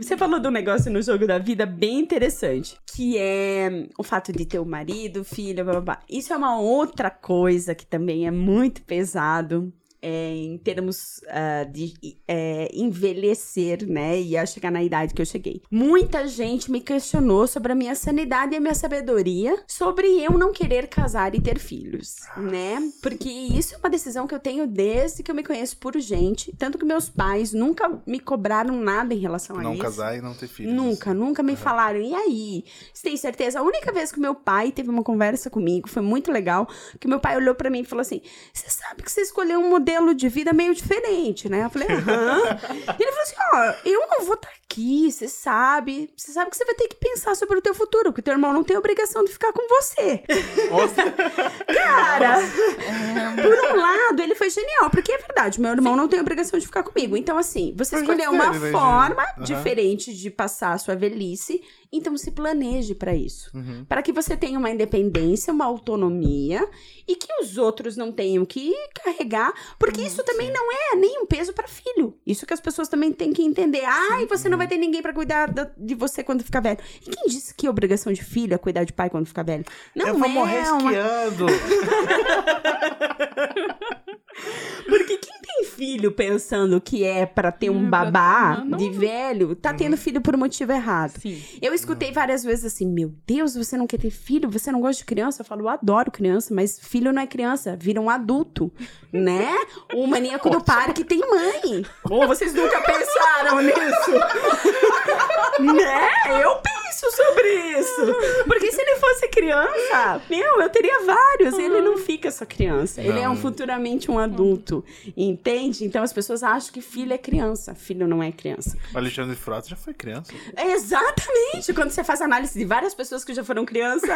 Você, falou de um negócio no jogo da vida bem interessante, que é o fato de ter o marido, filho, blá, blá, blá. Isso é uma outra coisa que também é muito pesado. É, em termos ah, de é, envelhecer, né? E a chegar na idade que eu cheguei. Muita gente me questionou sobre a minha sanidade e a minha sabedoria sobre eu não querer casar e ter filhos, né? Porque isso é uma decisão que eu tenho desde que eu me conheço por gente. Tanto que meus pais nunca me cobraram nada em relação a Não isso. casar e não ter filhos. Nunca, nunca me falaram. E aí? Você tem certeza? A única vez que meu pai teve uma conversa comigo, foi muito legal, que meu pai olhou pra mim e falou assim: Você sabe que você escolheu um modelo de vida meio diferente, né? Eu falei, aham. e ele falou assim: Ó, eu não vou estar aqui, você sabe. Você sabe que você vai ter que pensar sobre o teu futuro, que o teu irmão não tem obrigação de ficar com você. Cara, por um lado, ele foi genial, porque é verdade, meu irmão não tem obrigação de ficar comigo. Então, assim, você escolheu uma forma diferente de passar a sua velhice, então se planeje pra isso. Uhum. Para que você tenha uma independência, uma autonomia e que os outros não tenham que carregar, porque isso também não é nem um peso pra filho. Isso que as pessoas também têm que entender. Ai, você não vai ter ninguém pra cuidar da- de você quando ficar velho. E quem disse que a obrigação de filho é cuidar de pai quando ficar velho? Não eu vou é morrer uma esquiando. Porque quem tem filho pensando que é pra ter um Hum, pra- babá não- de velho, tá tendo filho por motivo errado. Sim. Eu escutei várias vezes assim: Meu Deus, você não quer ter filho? Você não gosta de criança? Eu falo: Eu adoro criança, mas filho não é criança, vira um adulto, né? O maníaco do parque tem mãe. Ou vocês nunca pensaram nisso? né? Eu sobre isso. Porque se ele fosse criança, meu, eu teria vários. Ele não fica só criança. Ele é um Não. futuramente um adulto. Entende? Então as pessoas acham que filho é criança. Filho não é criança. O Alexandre Frota já foi criança. Exatamente! Quando você faz análise de várias pessoas que já foram criança,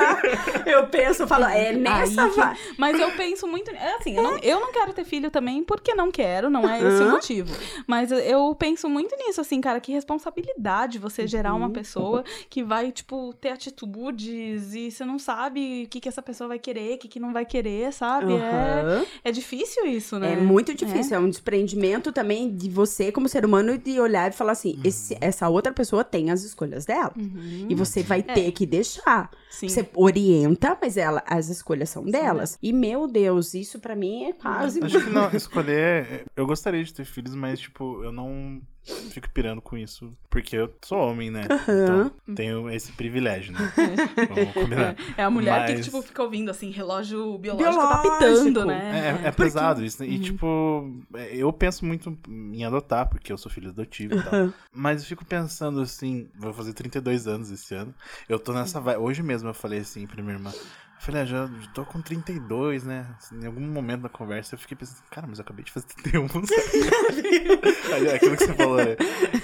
eu penso, eu falo, é nessa vai. Mas eu penso muito. É assim, eu não, eu não quero ter filho também porque não quero, não é esse o Aham. motivo. Mas eu penso muito nisso, assim, cara, que responsabilidade você gerar Uhum. uma pessoa que vai, tipo, ter atitudes e você não sabe o que, que essa pessoa vai querer, o que, que não vai querer, sabe? É, Aham. é difícil isso, né? É muito difícil, é. um desprendimento também de você como ser humano de olhar e falar assim, esse- essa outra pessoa tem as escolhas dela. Uhum. E você vai ter que deixar. Sim. Você orienta, mas ela, as escolhas são delas. E, meu Deus, isso pra mim é quase... Acho que não, escolher. Eu gostaria de ter filhos, mas, tipo, eu não fico pirando com isso. Porque eu sou homem, né? Então tenho esse privilégio, né? Vamos combinar. É a mulher que, Mas- tipo, fica ouvindo, assim, relógio biológico, tá Biológico. pitando, né? É, é pesado isso, né? E, tipo, é, eu penso muito em adotar, porque eu sou filho adotivo e tal. Mas eu fico pensando assim, vou fazer 32 anos esse ano. Eu tô nessa vibe. Hoje mesmo eu falei assim pra minha irmã. Falei, ah, já tô com 32, né? Em algum momento da conversa eu fiquei pensando, cara, mas eu acabei de fazer 31. Aí, é Aquilo que você falou, né?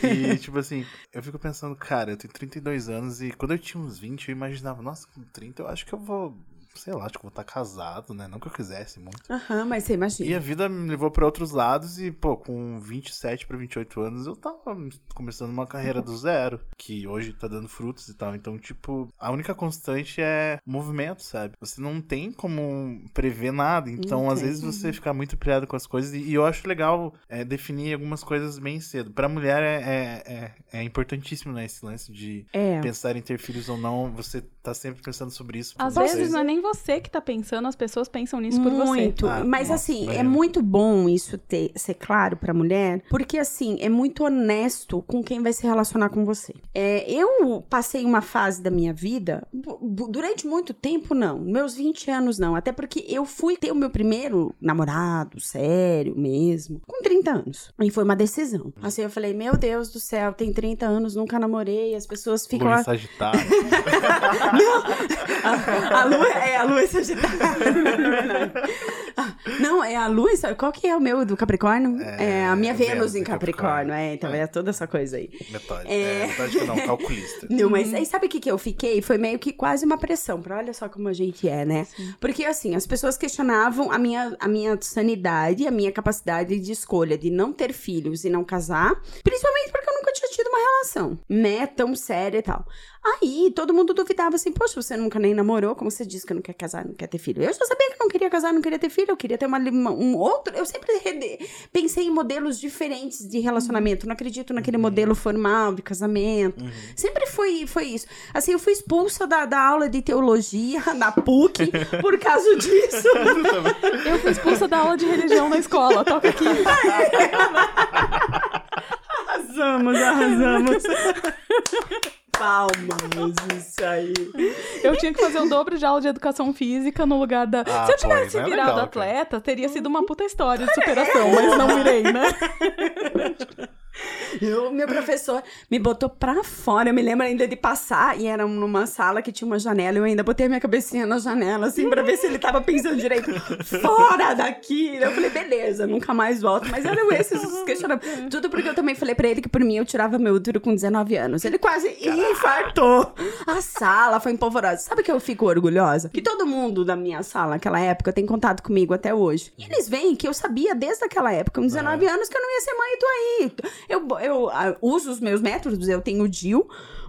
E, tipo assim, eu fico pensando, cara, eu tenho 32 anos e quando eu tinha uns 20, eu imaginava, nossa, com 30 eu acho que eu vou, sei lá, acho que eu vou estar casado, né? Não que eu quisesse muito. Aham, mas você imagina. E a vida me levou pra outros lados e, pô, com 27 pra 28 anos eu tava começando uma carreira do zero, que hoje tá dando frutos e tal. Então, tipo, a única constante é movimento, sabe? Você não tem como prever nada. Então, Não às vezes você fica muito pilhado com as coisas e, e eu acho legal é, definir algumas coisas bem cedo. Pra mulher é, é, é, é importantíssimo, né, esse lance de É. pensar em ter filhos ou não. Você tá sempre pensando sobre isso. Às vezes não é nem você que tá pensando, as pessoas pensam nisso por você. Muito. Ah, Mas nossa, assim, é muito bom isso ter, ser claro pra mulher, porque assim, é muito honesto com quem vai se relacionar com você. É, eu passei uma fase da minha vida, durante muito tempo, não. Meus 20 anos, não. Até porque eu fui ter o meu primeiro namorado, sério mesmo, com 30 anos. E foi uma decisão. Assim, eu falei, meu Deus do céu, tem 30 anos, nunca namorei, as pessoas ficam. Lua em Sagitário. A lua é a lua em Sagitário. Não, é a lua. em Qual que é o meu do Capricórnio? É, a minha Vênus, Vênus em em Capricórnio. Capricórnio. É, então é toda essa coisa aí. Metódico. É. É, metódico não, calculista. Não, mas aí sabe o que, que eu fiquei? Foi meio que quase uma pressão, pra olha só como a gente é, né? Porque assim, as pessoas questionavam a minha, a minha sanidade, a minha capacidade de escolha de não ter filhos e não casar, principalmente porque eu nunca tinha tido uma relação, né, tão séria e tal. Aí todo mundo duvidava assim, poxa, você nunca nem namorou, como você disse que não quer casar, não quer ter filho. Eu já sabia que não queria casar, não queria ter filho, eu queria ter uma, uma- um outro. Eu sempre rede- pensei em modelos diferentes de relacionamento. Não acredito naquele modelo formal de casamento. Sempre foi, foi isso. Assim, eu fui expulsa da, da aula de teologia na PUC por causa disso. Eu fui expulsa da aula de religião na escola. Toca aqui. arrasamos, arrasamos. Palmas, isso aí. Eu tinha que fazer o dobro de aula de educação física no lugar da. Ah, Se eu tivesse isso é virado legal, atleta, teria sido uma puta história de superação, mas não virei, né? Eu, meu professor me botou pra fora. Eu me lembro ainda de passar e era numa sala que tinha uma janela. Eu ainda botei a minha cabecinha na janela, assim, pra ver se ele tava pensando direito. Fora daqui! Eu falei, beleza, nunca mais volto. Mas eram esses os questionamentos. Tudo porque eu também falei pra ele que por mim eu tirava meu útero com 19 anos. Ele quase infartou. A sala foi empolvorosa. Sabe que eu fico orgulhosa? Que todo mundo da minha sala naquela época tem contato comigo até hoje. E eles veem que eu sabia desde aquela época, com 19 anos, que eu não ia ser mãe tô aí. Eu, eu ah, uso os meus métodos, eu tenho o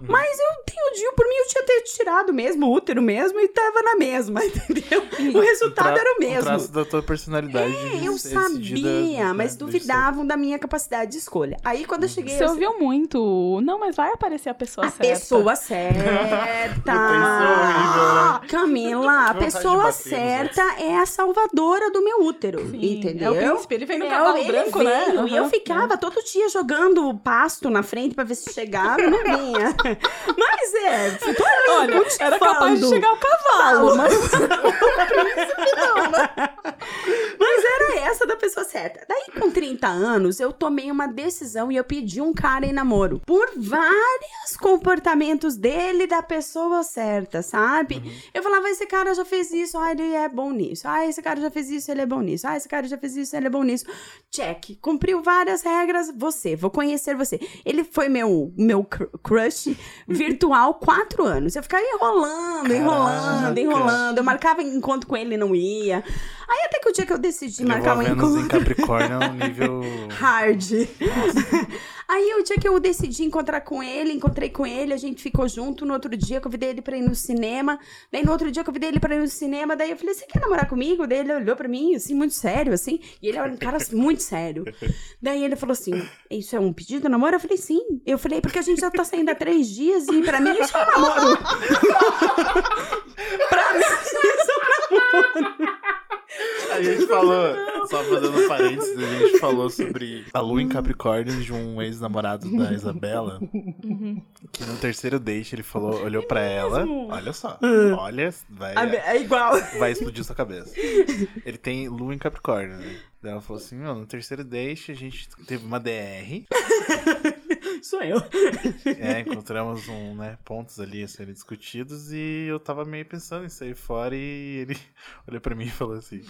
DIU, mas eu tenho o por mim eu tinha ter tirado mesmo, o útero mesmo, e tava na mesma, entendeu? O resultado era o mesmo. traço da tua personalidade. É, eu sabia, mas né, duvidavam da minha capacidade de escolha. Aí quando eu cheguei. Você eu- ouviu muito. Não, mas vai aparecer a pessoa a certa. pessoa certa. horrível, Camila, a pessoa certa é a salvadora do meu útero. entendeu? É o príncipe, ele vem no É, cavalo ele branco, veio, né? E eu Aham. ficava todo dia jogando pasto na frente pra ver se chegava não vinha. Mas é, Olha, era capaz de chegar o cavalo, mas Mas era essa da pessoa certa. Daí, com 30 anos, eu tomei uma decisão e eu pedi um cara em namoro. Por vários comportamentos dele da pessoa certa, sabe? Eu falava, esse cara já fez isso, ah, ele é bom nisso. Ah, esse cara já fez isso, ele é bom nisso. Ah, esse cara já fez isso, ele é bom nisso. Check. Cumpriu várias regras, você. Vou conhecer você. Ele foi meu, meu cr- crush virtual quatro anos. Eu ficava enrolando, enrolando, Caraca. enrolando. Eu marcava encontro com ele e não ia. Aí até que o dia que eu decidi marcar um Vênus em encontro Capricórnio é um nível. hard. Aí o dia que eu decidi encontrar com ele, encontrei com ele, a gente ficou junto. No outro dia, convidei ele pra ir no cinema. Daí no outro dia, convidei ele pra ir no cinema. Daí eu falei, você quer namorar comigo? Daí ele olhou pra mim, assim, muito sério, assim. E ele era um cara muito sério. Daí ele falou assim, isso é um pedido de namoro? Eu falei, sim. Eu falei, porque a gente já tá saindo há três dias e pra mim isso é um namoro. pra mim isso é um namoro. A gente falou, só fazendo parênteses, a gente falou sobre a lua em Capricórnio de um ex-namorado da Isabela. Que no terceiro date ele falou, olhou pra ela. Olha só, olha, vai, É igual. vai explodir sua cabeça. Ele tem lua em Capricórnio, né? Daí ela falou assim: "Meu, no terceiro date a gente teve uma DR. Sou eu. É, encontramos um, né, pontos ali a serem discutidos e eu tava meio pensando em sair fora e ele olhou pra mim e falou assim: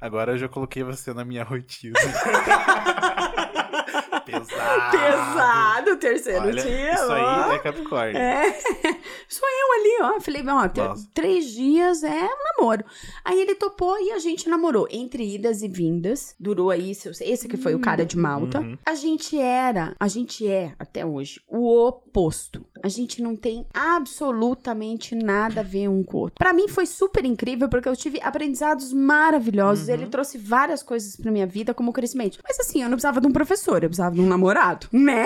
Agora eu já coloquei você na minha rotina. Pesado. Pesado, o terceiro Olha, dia. isso ó. aí é Capricórnio. É, sou eu ali, ó. Falei, ó, Nossa. três dias é um namoro. Aí ele topou e a gente namorou. Entre idas e vindas. Durou aí, esse que foi o cara de Malta. Uhum. A gente era, a gente é, até hoje, o oposto. A gente não tem absolutamente nada a ver um com o outro. Pra mim foi super incrível, porque eu tive aprendizados maravilhosos. Uhum. Ele trouxe várias coisas pra minha vida como crescimento. Mas assim, eu não precisava de um professor, eu precisava de um namorado, né?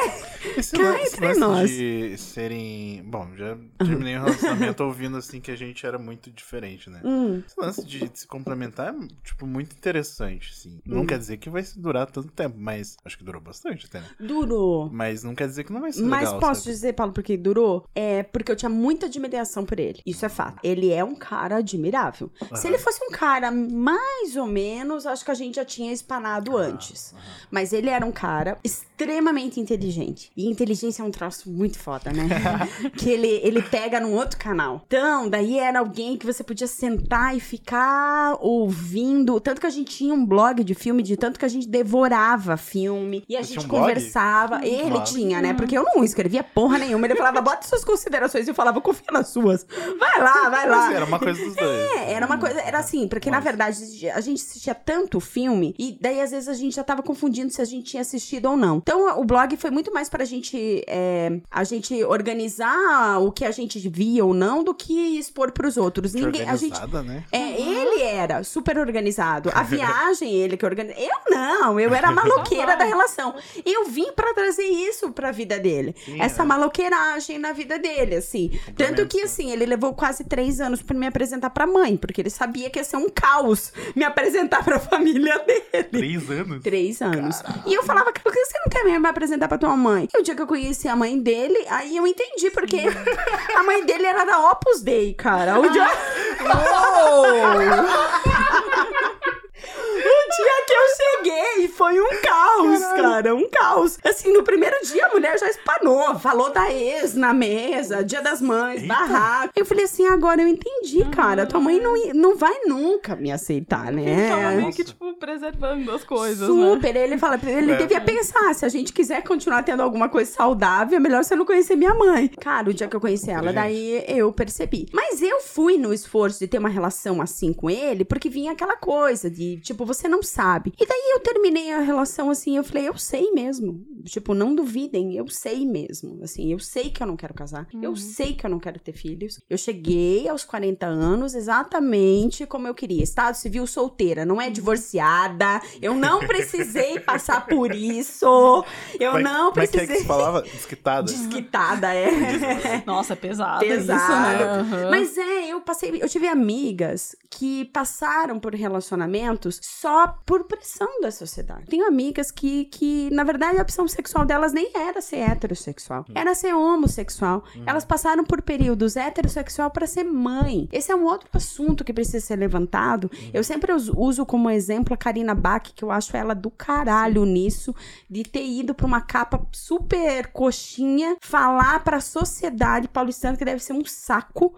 Esse Cá lance, entre lance nós. de serem. Bom, já terminei um relacionamento ouvindo assim que a gente era muito diferente, né? Hum. Esse lance de se complementar é, tipo, muito interessante, assim. Não Hum. quer dizer que vai durar tanto tempo, mas acho que durou bastante até, né? Durou. Mas não quer dizer que não vai ser Mas legal, posso sabe? dizer, Paulo, por que durou? É porque eu tinha muita admiração por ele. Isso é fato. Ele é um cara admirável. Se ele fosse um cara mais ou menos, acho que a gente já tinha espanado antes. Mas ele era um cara extremamente inteligente. E inteligência é um troço muito foda, né? que ele, ele pega num outro canal. Então, daí era alguém que você podia sentar e ficar ouvindo. Tanto que a gente tinha um blog de filme, de tanto que a gente devorava filme. E a Você gente um blog? conversava. Ele massa. tinha, né? Porque eu não escrevia porra nenhuma. Ele falava, bota suas considerações. E eu falava, confia nas suas. Vai lá, vai lá. Mas era uma coisa dos dois. É, era uma coisa, era assim, porque na Nossa. verdade a gente assistia tanto filme e daí às vezes a gente já tava confundindo se a gente tinha assistido ou não. Então o blog foi muito mais pra gente, é, a gente organizar o que a gente via ou não do que expor pros outros. Que Ninguém, a gente, né? é, ele era super organizado. A viagem, ele que organizou. Eu não, eu era a maloqueira da relação. Eu vim pra trazer isso pra vida dele. Sim, Essa é. maloqueiragem na vida dele, assim. Tanto que, né? assim, ele levou quase três anos pra me apresentar pra mãe, porque ele sabia que ia ser um caos me apresentar pra família dele. Três anos. Três anos. E eu falava, que você não quer mesmo me apresentar pra tua mãe? E o dia que eu conheci a mãe dele, aí eu entendi, porque a mãe dele era da Opus Dei, cara. O dia... O dia que eu cheguei foi um caos, cara, um caos. Assim, no primeiro dia a mulher já espanou, falou da ex na mesa, dia das mães, barraco. Eu falei assim, agora eu entendi, cara, tua mãe não, não vai nunca me aceitar, Tava né? meio que, tipo, preservando as coisas, né? Super, ele fala, ele É. devia pensar, se a gente quiser continuar tendo alguma coisa saudável, é melhor você não conhecer minha mãe. Cara, o dia que eu conheci ela, daí eu percebi. Mas eu fui no esforço de ter uma relação assim com ele, porque vinha aquela coisa de, tipo, você não sabe. E daí eu terminei a relação assim, eu falei, eu sei mesmo. Tipo, não duvidem, eu sei mesmo. Assim, eu sei que eu não quero casar, eu sei que eu não quero ter filhos. Eu cheguei aos 40 anos exatamente como eu queria. Estado civil solteira, não é divorciada. Eu não precisei passar por isso. Eu Como é- não Como é que é que precisei. se falava? Desquitada. Desquitada, é. Nossa, pesado, Pesado. isso, né? Aham. Mas é, eu passei. Eu tive amigas que passaram por relacionamentos só por pressão da sociedade. Tenho amigas que, que, na verdade, a opção sexual delas nem era ser heterossexual, era ser homossexual. Elas passaram por períodos heterossexual para ser mãe. Esse é um outro assunto que precisa ser levantado. Eu sempre us- uso como exemplo a Karina Bach, que eu acho ela do caralho nisso, de ter ido pra uma capa super coxinha falar pra sociedade paulistana que deve ser um saco.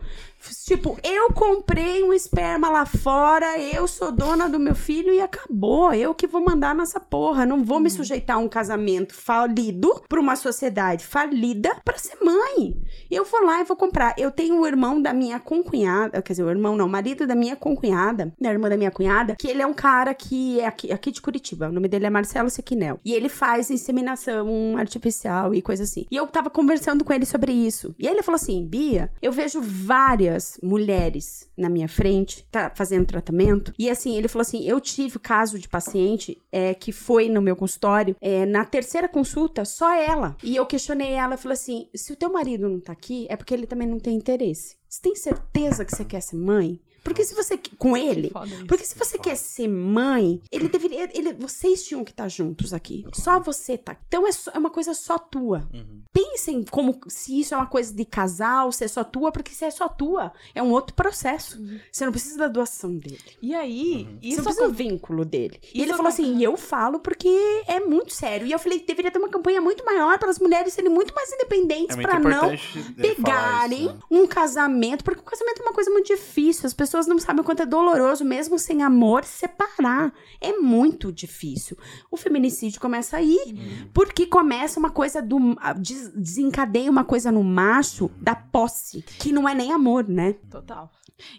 Tipo, eu comprei um esperma lá fora, eu sou dona do meu filho e acabou. Eu que vou mandar nessa porra. Não vou me sujeitar a um casamento falido pra uma sociedade falida pra ser mãe. Eu vou lá e vou comprar. Eu tenho o irmão da minha concunhada, quer dizer, o irmão não, o marido da minha concunhada, da irmã da minha cunhada, que ele é um cara que é aqui, aqui de Curitiba. O nome dele é Marcelo Sequinel. E ele faz inseminação artificial e coisa assim. E eu tava conversando com ele sobre isso. E ele falou assim: Bia, eu vejo várias mulheres na minha frente tá fazendo tratamento. E assim, ele falou assim: eu tive caso de paciente é, que foi no meu consultório, é, na terceira consulta, só ela. E eu questionei ela, falei assim: se o teu marido não tá aqui, é porque ele também não tem interesse. Você tem certeza que você quer ser mãe? Porque se você. Com ele. Porque se você quer ser mãe, ele deveria. Ele, vocês tinham que estar juntos aqui. Só você tá. Então é, só- é uma coisa só tua. Pensem como se isso é uma coisa de casal, se é só tua, porque se é só tua, é um outro processo. Você não precisa da doação dele. E aí, Você isso não precisa do vínculo dele. E ele falou assim: e eu falo porque é muito sério. E eu falei: deveria ter uma campanha muito maior para as mulheres serem muito mais independentes É para não pegarem isso, né? um casamento, porque o casamento é uma coisa muito difícil. As pessoas não sabem o quanto é doloroso, mesmo sem amor, separar. É muito difícil. O feminicídio começa aí, porque começa uma coisa do. desencadeia uma coisa no macho da posse, que não é nem amor, né? Total.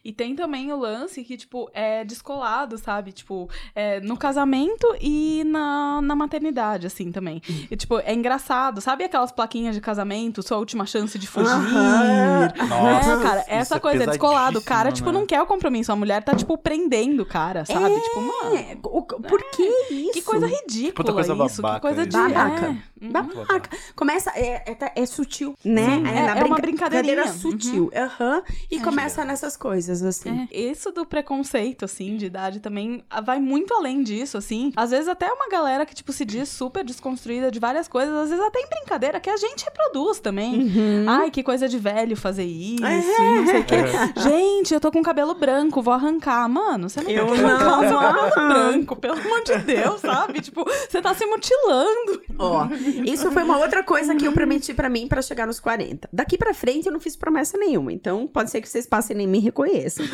E tem também o lance que, tipo, é descolado, sabe? Tipo, é no casamento e na, na maternidade, assim, também. E, tipo, é engraçado. Sabe aquelas plaquinhas de casamento, sua última chance de fugir? Aham. Nossa, é, cara, essa é coisa é descolado. O cara, tipo, né? não quer o compromisso. A mulher tá, tipo, prendendo o cara, sabe? Tipo, mano. É, o- por que isso? Que coisa ridícula Puta coisa isso. babaca que coisa de. Babaca. É. Uhum. Babaca. Começa, é, é, é sutil, né? Sim, é- é uma brincadeira brincadeirinha. Uhum. sutil. Aham. E começa nessas coisas, assim. É, isso do preconceito, assim, de idade também ah, vai muito além disso, assim. Às vezes até uma galera que, tipo, se diz super desconstruída de várias coisas, às vezes até em brincadeira, que a gente reproduz também. Ai, que coisa de velho fazer isso, e não sei o quê. Gente, eu tô com cabelo branco, vou arrancar. Mano, você não Eu tem que arrancar não seu cabelo branco, pelo amor de Deus, sabe? Tipo, você tá se mutilando. Ó, isso foi uma outra coisa que eu prometi pra mim pra chegar nos 40. Daqui pra frente eu não fiz promessa nenhuma, então pode ser que vocês passem nem me reconheçam.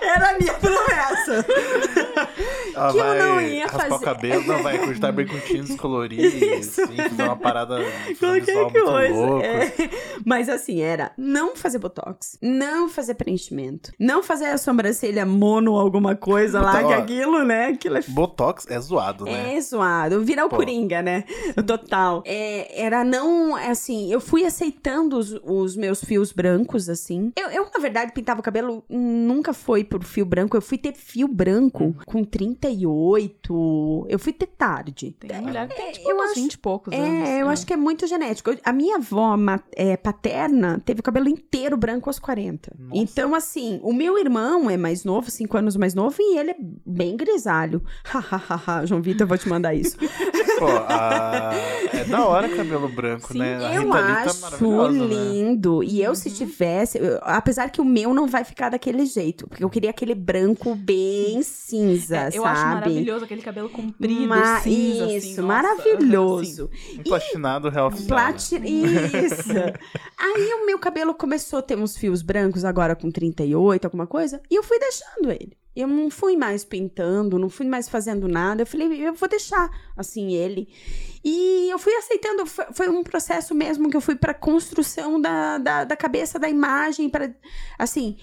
Era a minha promessa. Ela que eu não ia fazer. o cabelo, não vai cortar bem com tintes coloridos, Isso. assim, fazer uma parada Qualquer muito coisa. louco. é. Mas assim, era não fazer botox, não fazer preenchimento, não fazer a sobrancelha mono alguma coisa lá, Então, que aquilo, né? Aquilo é Botox é zoado, né? É zoado, virar o Pô. Coringa, né? Total. É, era não, assim, eu fui aceitando os, os meus fios brancos, assim. Eu, eu, na verdade, pintava o cabelo, nunca foi por fio branco. Eu fui ter fio branco com 38. Eu fui ter tarde. Tem mulher que tem, tipo, eu uns acho- 20 e poucos anos. É, eu acho que é muito genético. Eu- A minha avó é, paterna teve o cabelo inteiro branco aos 40. Então, assim, o meu irmão é mais novo, 5 anos mais novo, e ele é bem grisalho. Hahaha, João Vitor, eu vou te mandar isso. Pô, a- é da hora cabelo branco, Sim, né? A eu Rita tá acho né? lindo. E eu, se tivesse, eu- apesar que o meu não vai ficar daquele jeito, porque eu queria aquele branco bem cinza, É, eu sabe? acho maravilhoso aquele cabelo comprido, Ma- cinza, assim, isso, nossa, maravilhoso. Um platinado real? Plati... Isso. Aí o meu cabelo começou a ter uns fios brancos agora com 38, alguma coisa, e eu fui deixando ele. Eu não fui mais pintando, não fui mais fazendo nada. Eu falei, eu vou deixar assim ele. E eu fui aceitando, foi, um processo mesmo que eu fui para construção da, da, da cabeça, da imagem, para assim,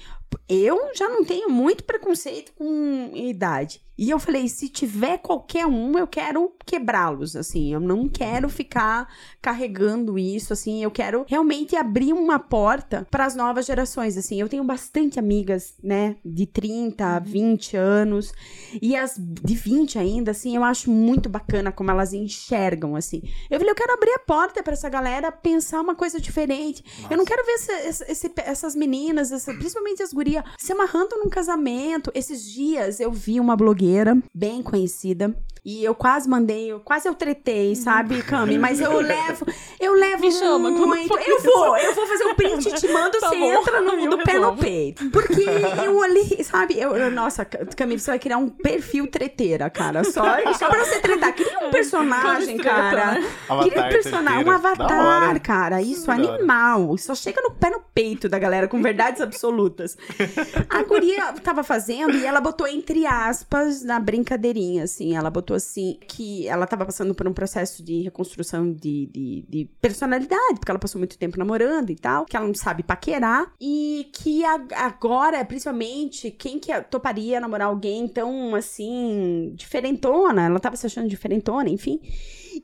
eu já não tenho muito preconceito com idade. E eu falei, se tiver qualquer um, eu quero quebrá-los, assim. Eu não quero ficar carregando isso, assim. Eu quero realmente abrir uma porta para as novas gerações, assim. Eu tenho bastante amigas, né, de 30, 20 anos. E as de 20 ainda, assim, eu acho muito bacana como elas enxergam, assim. Eu falei, eu quero abrir a porta para essa galera pensar uma coisa diferente. Eu não quero ver esse- esse- essas meninas, essa- principalmente as gurias, se amarrando num casamento. Esses dias eu vi uma blogueira bem conhecida. E eu quase mandei, eu, quase eu tretei, sabe, Cami? Mas eu levo, eu levo Me chama muito. Eu isso. vou, eu vou fazer um print e te mando, Tá você bom, entra no, do pé no peito. Porque eu olhei, sabe? Eu, eu- nossa, Camila, você vai criar um perfil treteira, cara. Só, só pra você tretar. Cria um personagem, Como treta, cara. né? Cria um personagem, um avatar, cara. Isso, animal. Só chega no pé no peito da galera com verdades absolutas. A guria tava fazendo e ela botou entre aspas na brincadeirinha, assim. Ela botou assim que ela tava passando por um processo de reconstrução de, de, de personalidade, porque ela passou muito tempo namorando e tal, que ela não sabe paquerar. E que a- agora, principalmente, quem que toparia namorar alguém tão, assim, diferentona? Ela tava se achando diferentona, enfim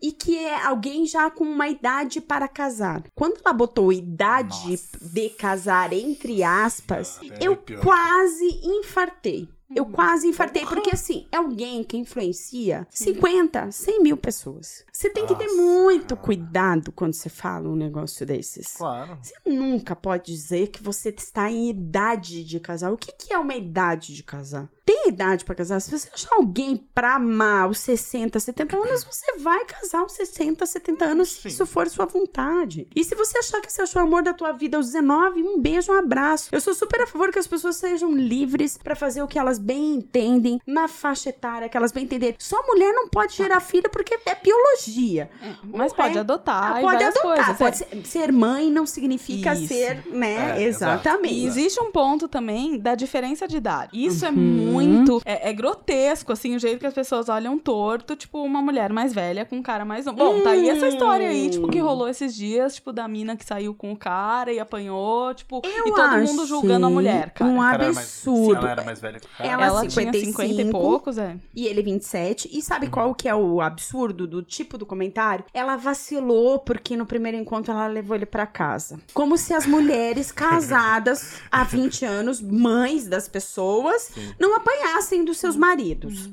e que é alguém já com uma idade para casar. Quando ela botou idade Nossa. de casar entre aspas, Cara, eu arrepiou. quase infartei. Eu quase infartei, porque assim, é alguém que influencia 50, 100 mil pessoas. Você tem que ter Nossa. muito cuidado quando você fala um negócio desses. Claro. Você nunca pode dizer que você está em idade de casar. O que, que é uma idade de casar? Tem idade pra casar? Se você achar alguém pra amar os 60, 70 anos, você vai casar aos 60, 70 anos, se Sim. isso for sua vontade. E se você achar que você achou o amor da tua vida aos 19, um beijo, um abraço. Eu sou super a favor que as pessoas sejam livres pra fazer o que elas bem entendem, na faixa etária que elas bem entenderem. Só mulher não pode gerar filho porque é biologia. Mas É. pode adotar e pode adotar, coisas. pode é. ser, ser mãe não significa Isso. ser, né? É, Exatamente. E existe um ponto também da diferença de idade. Isso é Uhum. Muito. É, é grotesco, assim, o jeito que as pessoas olham torto, tipo, uma mulher mais velha com um cara mais novo. Bom, tá aí essa história aí, tipo, que rolou esses dias, tipo, da mina que saiu com o cara e apanhou, tipo, e todo mundo julgando a mulher, cara. Um mais- absurdo. ela era mais velha que o cara. Ela, Ela tinha 55 50 e poucos, é. e ele 27. E sabe qual que é o absurdo do tipo do comentário? Ela vacilou porque no primeiro encontro ela levou ele pra casa. Como se as mulheres casadas há 20 anos, mães das pessoas, não apanhassem dos seus maridos.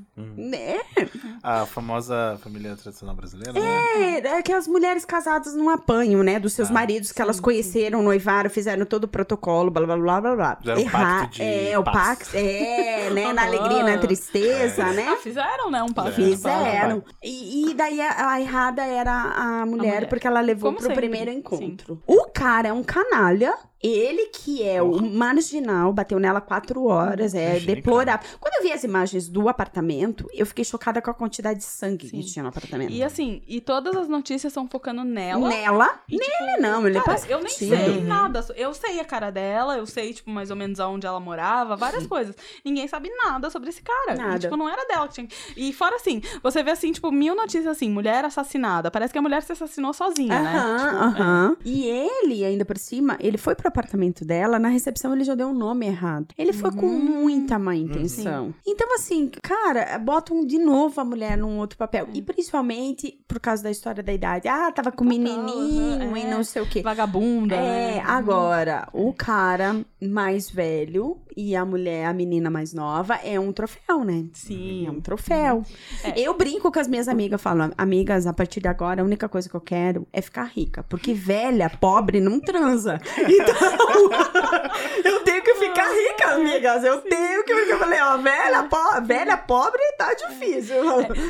É, A famosa família tradicional brasileira, né? é, é que as mulheres casadas não apanham, né? Dos seus Ah, maridos que elas conheceram, noivaram, fizeram todo o protocolo, blá blá blá blá blá. Fizeram um pacto de é, o pacto, é, né? Na alegria, na tristeza, né? Ah, fizeram, né? Um papo. Fizeram. E, e daí a, a errada era a mulher, mulher. porque ela levou Como pro sempre, primeiro encontro. O cara é um canalha. Ele que é o marginal, bateu nela quatro horas, é Imagina, deplorável. Quando eu vi as imagens do apartamento, eu fiquei chocada com a quantidade de sangue Sim. que tinha no apartamento. E assim, e todas as notícias estão focando nela. Nela? E, tipo, Nele não, ele cara, passa eu nem sei nada. Eu sei a cara dela, eu sei, tipo, mais ou menos aonde ela morava, várias coisas. Ninguém sabe nada sobre esse cara. Nada. E, tipo, não era dela que tinha. E fora assim, você vê assim, tipo, mil notícias assim, mulher assassinada. Parece que a mulher se assassinou sozinha, né? Aham, Tipo, aham. E ele, ainda por cima, ele foi pro apartamento dela, na recepção ele já deu um nome errado. Ele foi com Uhum. muita má intenção. Então, assim, cara, botam de novo a mulher num outro papel. E principalmente por causa da história da idade. Ah, tava com menininho e é. não sei o quê. Vagabunda. É, né? agora, o cara mais velho e a mulher, a menina mais nova, é um troféu, né? Sim. É um troféu. É. Eu brinco com as minhas amigas, falo, amigas, a partir de agora, a única coisa que eu quero é ficar rica. Porque velha, pobre, não transa. Então, eu tenho que ficar rica, amigas. Eu tenho que ficar. Eu falei, ó, velha, po velha pobre tá difícil.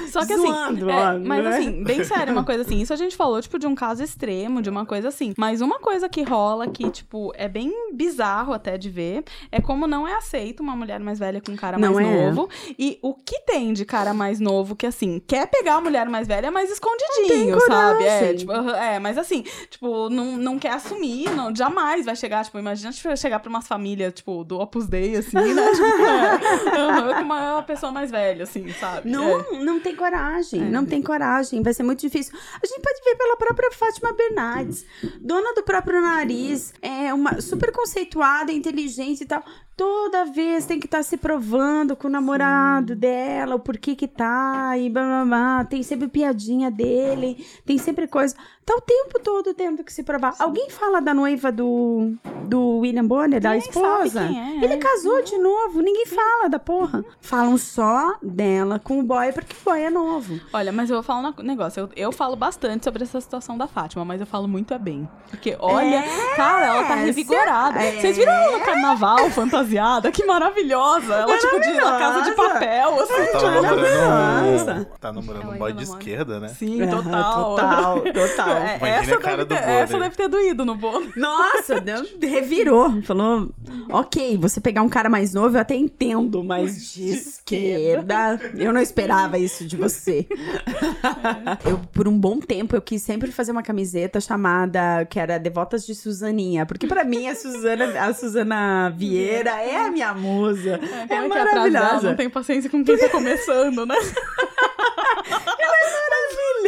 Só que assim, Zoando, é, ó, mas né? assim, bem sério, uma coisa assim, isso a gente falou, tipo, de um caso extremo, de uma coisa assim. Mas uma coisa que rola que, tipo, é bem bizarro até de ver, é como não é aceito uma mulher mais velha com um cara Não mais é. novo. E o que tem de cara mais novo que, assim, quer pegar a mulher mais velha, mas escondidinho, sabe? É, tipo, é, mas assim, tipo, não, não quer assumir, não, jamais vai chegar, tipo, imagina tipo, chegar pra umas famílias, tipo, do Opus Dei, assim, né? tipo, é, com uma pessoa mais velha, assim, sabe? É. Não, não tem coragem, não tem coragem, vai ser muito difícil. A gente pode ver pela própria Fátima Bernardes, dona do próprio nariz, é uma super conceituada, inteligente e tal. Toda vez tem que estar se provando com o namorado dela, o porquê que tá, e blá blá blá. Tem sempre piadinha dele, tem sempre coisa. Tá o tempo todo tendo que se provar. Alguém fala da noiva do, do William Bonner, da Ninguém sabe esposa? quem é, Ele é. casou de novo, ninguém fala da porra. Falam só dela com o boy porque o boy é novo. Olha, mas eu vou falar um negócio. Eu, eu falo bastante sobre essa situação da Fátima, mas eu falo muito é bem. Porque, olha, É, cara, ela tá revigorada. cê- Vocês viram ela no carnaval fantasiada? Que maravilhosa! Ela, tipo, de na casa de papel, assim. Tá Maravilhosa. namorando, tá namorando um boy de namora. esquerda, né? Sim, total. total, total. É, essa, a cara deve ter, essa deve ter doído no bolo. Nossa, deu- revirou. Falou, ok, você pegar um cara mais novo eu até entendo, mas de esquerda, eu não esperava isso de você. eu, por um bom tempo, eu quis sempre fazer uma camiseta chamada, que era Devotas de Suzaninha, porque pra mim a Suzana, a Suzana Vieira é a minha musa. É, é maravilhosa. Não tem paciência com quem tá começando, né?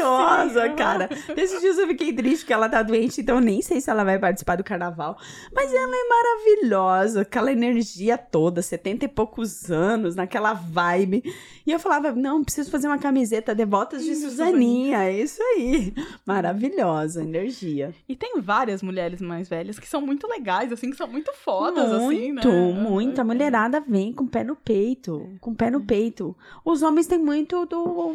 maravilhosa, cara. Nesses dias eu fiquei triste que ela tá doente, então eu nem sei se ela vai participar do carnaval. Mas ela é maravilhosa, aquela energia toda, 70 e poucos anos, naquela vibe. E eu falava, não, preciso fazer uma camiseta Devotas de Suzaninha, é isso aí. Maravilhosa, energia. E tem várias mulheres mais velhas que são muito legais, assim, que são muito fodas, assim, né? Muito, muito. A mulherada vem com o pé no peito. Com o pé no peito. Os homens têm muito do.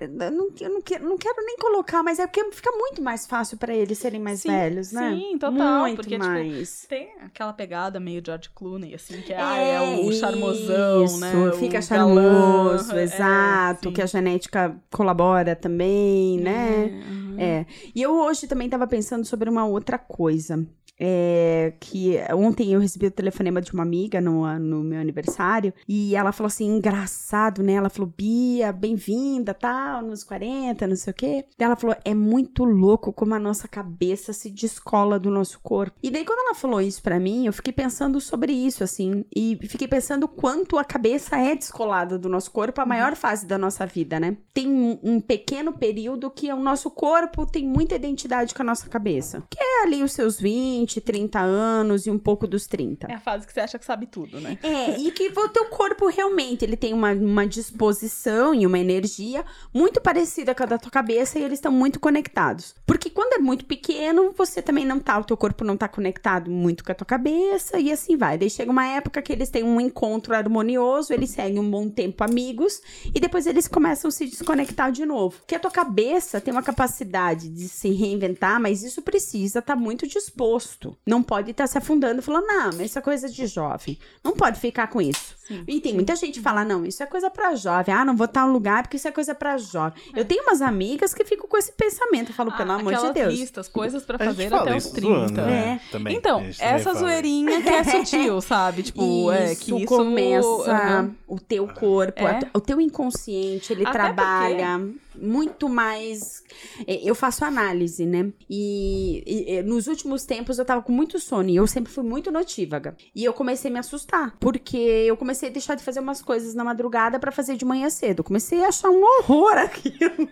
Eu não, eu não quero, não quero nem colocar, mas é porque fica muito mais fácil pra eles serem mais Sim, velhos, né? sim, total, Muito porque, tipo, mais. Tem aquela pegada meio George Clooney, assim, que ah, é o charmosão, isso, né? o Fica galã, charmoso, é, exato. sim. que a genética colabora também, né? uhum. É. E eu hoje também tava pensando sobre uma outra coisa. É, que ontem eu recebi o telefonema de uma amiga no, no meu aniversário e ela falou assim, engraçado, né? Ela falou, Bia, bem-vinda, tal, nos 40, não sei o quê. Daí ela falou, é muito louco como a nossa cabeça se descola do nosso corpo. E daí quando ela falou isso pra mim, eu fiquei pensando sobre isso, assim, e fiquei pensando quanto a cabeça é descolada do nosso corpo a maior fase da nossa vida, né? Tem um, um pequeno período que o nosso corpo tem muita identidade com a nossa cabeça. Que é ali os seus 20, 20, 30 anos e um pouco dos 30. É a fase que você acha que sabe tudo, né? É, e que o teu corpo realmente, ele tem uma, uma disposição e uma energia muito parecida com a da tua cabeça e eles estão muito conectados. Porque quando é muito pequeno, você também não tá, o teu corpo não tá conectado muito com a tua cabeça e assim vai. Daí chega uma época que eles têm um encontro harmonioso, eles seguem um bom tempo amigos e depois eles começam a se desconectar de novo. Porque a tua cabeça tem uma capacidade de se reinventar, mas isso precisa estar muito disposto. Não pode estar se afundando falando, não, mas isso é coisa de jovem. Não pode ficar com isso. Sim, E tem muita gente que fala, não, isso é coisa pra jovem. Ah, não vou estar um lugar porque isso é coisa pra jovem. Eu tenho umas amigas que ficam com esse pensamento. Eu falo, pelo Ah, amor de Deus. listas, coisas pra A gente fazer até os isso 30. zoando, né? Também, Então, essa zoeirinha que é sutil, sabe? Tipo, é que isso começa Aham. o teu corpo, É. o teu inconsciente, ele Até trabalha muito mais. é, Eu faço análise, né? E, e, e, nos últimos tempos eu tava com muito sono e eu sempre fui muito notívaga. E eu comecei a me assustar, porque eu comecei a deixar de fazer umas coisas na madrugada pra fazer de manhã cedo. Eu comecei a achar um horror aquilo.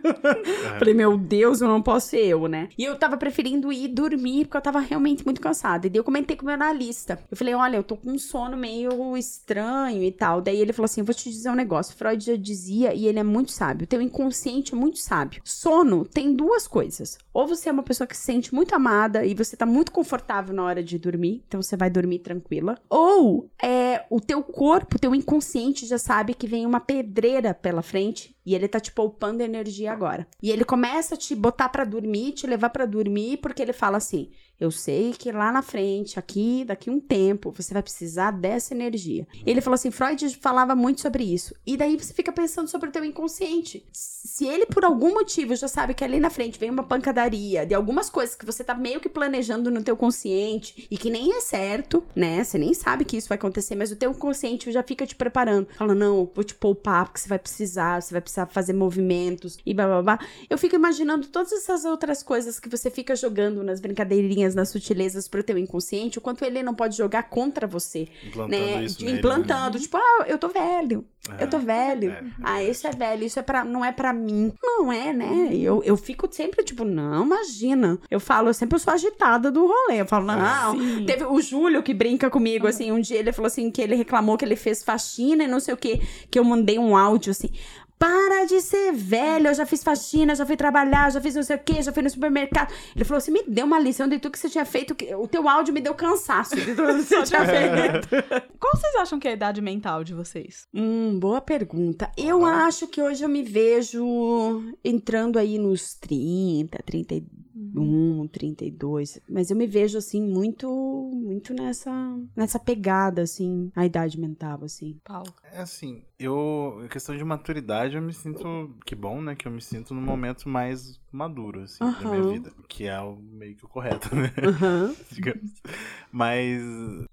Falei, meu Deus, eu não posso ser eu, né? E eu tava preferindo ir dormir, porque eu tava realmente muito cansada. E daí eu comentei com o meu analista. Eu falei, olha, eu tô com um sono meio estranho e tal. Daí ele falou assim: vou te dizer um negócio. Freud já dizia, e ele é muito sábio. O teu inconsciente é muito sábio. Sono tem duas coisas. Ou você é uma pessoa que se sente muito amada e você tá muito confortável na hora de dormir, então você vai dormir tranquila. Ou é o teu corpo, teu inconsciente já sabe que vem uma pedreira pela frente e ele tá te poupando energia agora. E ele começa a te botar pra dormir, te levar pra dormir, porque ele fala assim: eu sei que lá na frente, aqui, daqui um tempo, você vai precisar dessa energia. Ele falou assim: Freud falava muito sobre isso. E daí você fica pensando sobre o teu inconsciente. Se ele, por algum motivo, já sabe que ali na frente vem uma pancadaria de algumas coisas que você tá meio que planejando no teu consciente e que nem é certo, né? Você nem sabe que isso vai acontecer, mas o teu consciente já fica te preparando. Fala, não, vou te poupar porque você vai precisar, você vai precisar fazer movimentos e blá blá blá. Eu fico imaginando todas essas outras coisas que você fica jogando nas brincadeirinhas, nas sutilezas pro teu inconsciente, o quanto ele não pode jogar contra você, Implantando né? isso nele, implantando, tipo, ah, eu tô velho. É, Eu tô velho. é, ah, isso é velho, isso é pra, não é pra mim. Não é, né? Eu, eu fico sempre tipo, não, imagina. Eu falo, eu sempre sou agitada do rolê. Eu falo, não. Sim. Teve o Júlio que brinca comigo, assim, um dia ele falou assim, que ele reclamou que ele fez faxina e não sei o que, que eu mandei um áudio assim. Para de ser velho, eu já fiz faxina, já fui trabalhar, já fiz não sei o que, já fui no supermercado. Ele falou assim: me deu uma lição de tudo que você tinha feito. que- O teu áudio me deu cansaço de tudo que você tinha feito. Qual vocês acham que é a idade mental de vocês? Hum, boa pergunta. Eu acho que hoje eu me vejo entrando aí nos 30, 31, 32. Mas eu me vejo, assim, muito, muito nessa, nessa pegada, assim, a idade mental, assim. Paulo. É assim, eu. Questão de maturidade, eu me sinto. Que bom, né? Que eu me sinto num momento mais maduro, assim, da minha vida. Que é o meio que o correto, né? Aham. Digamos. Mas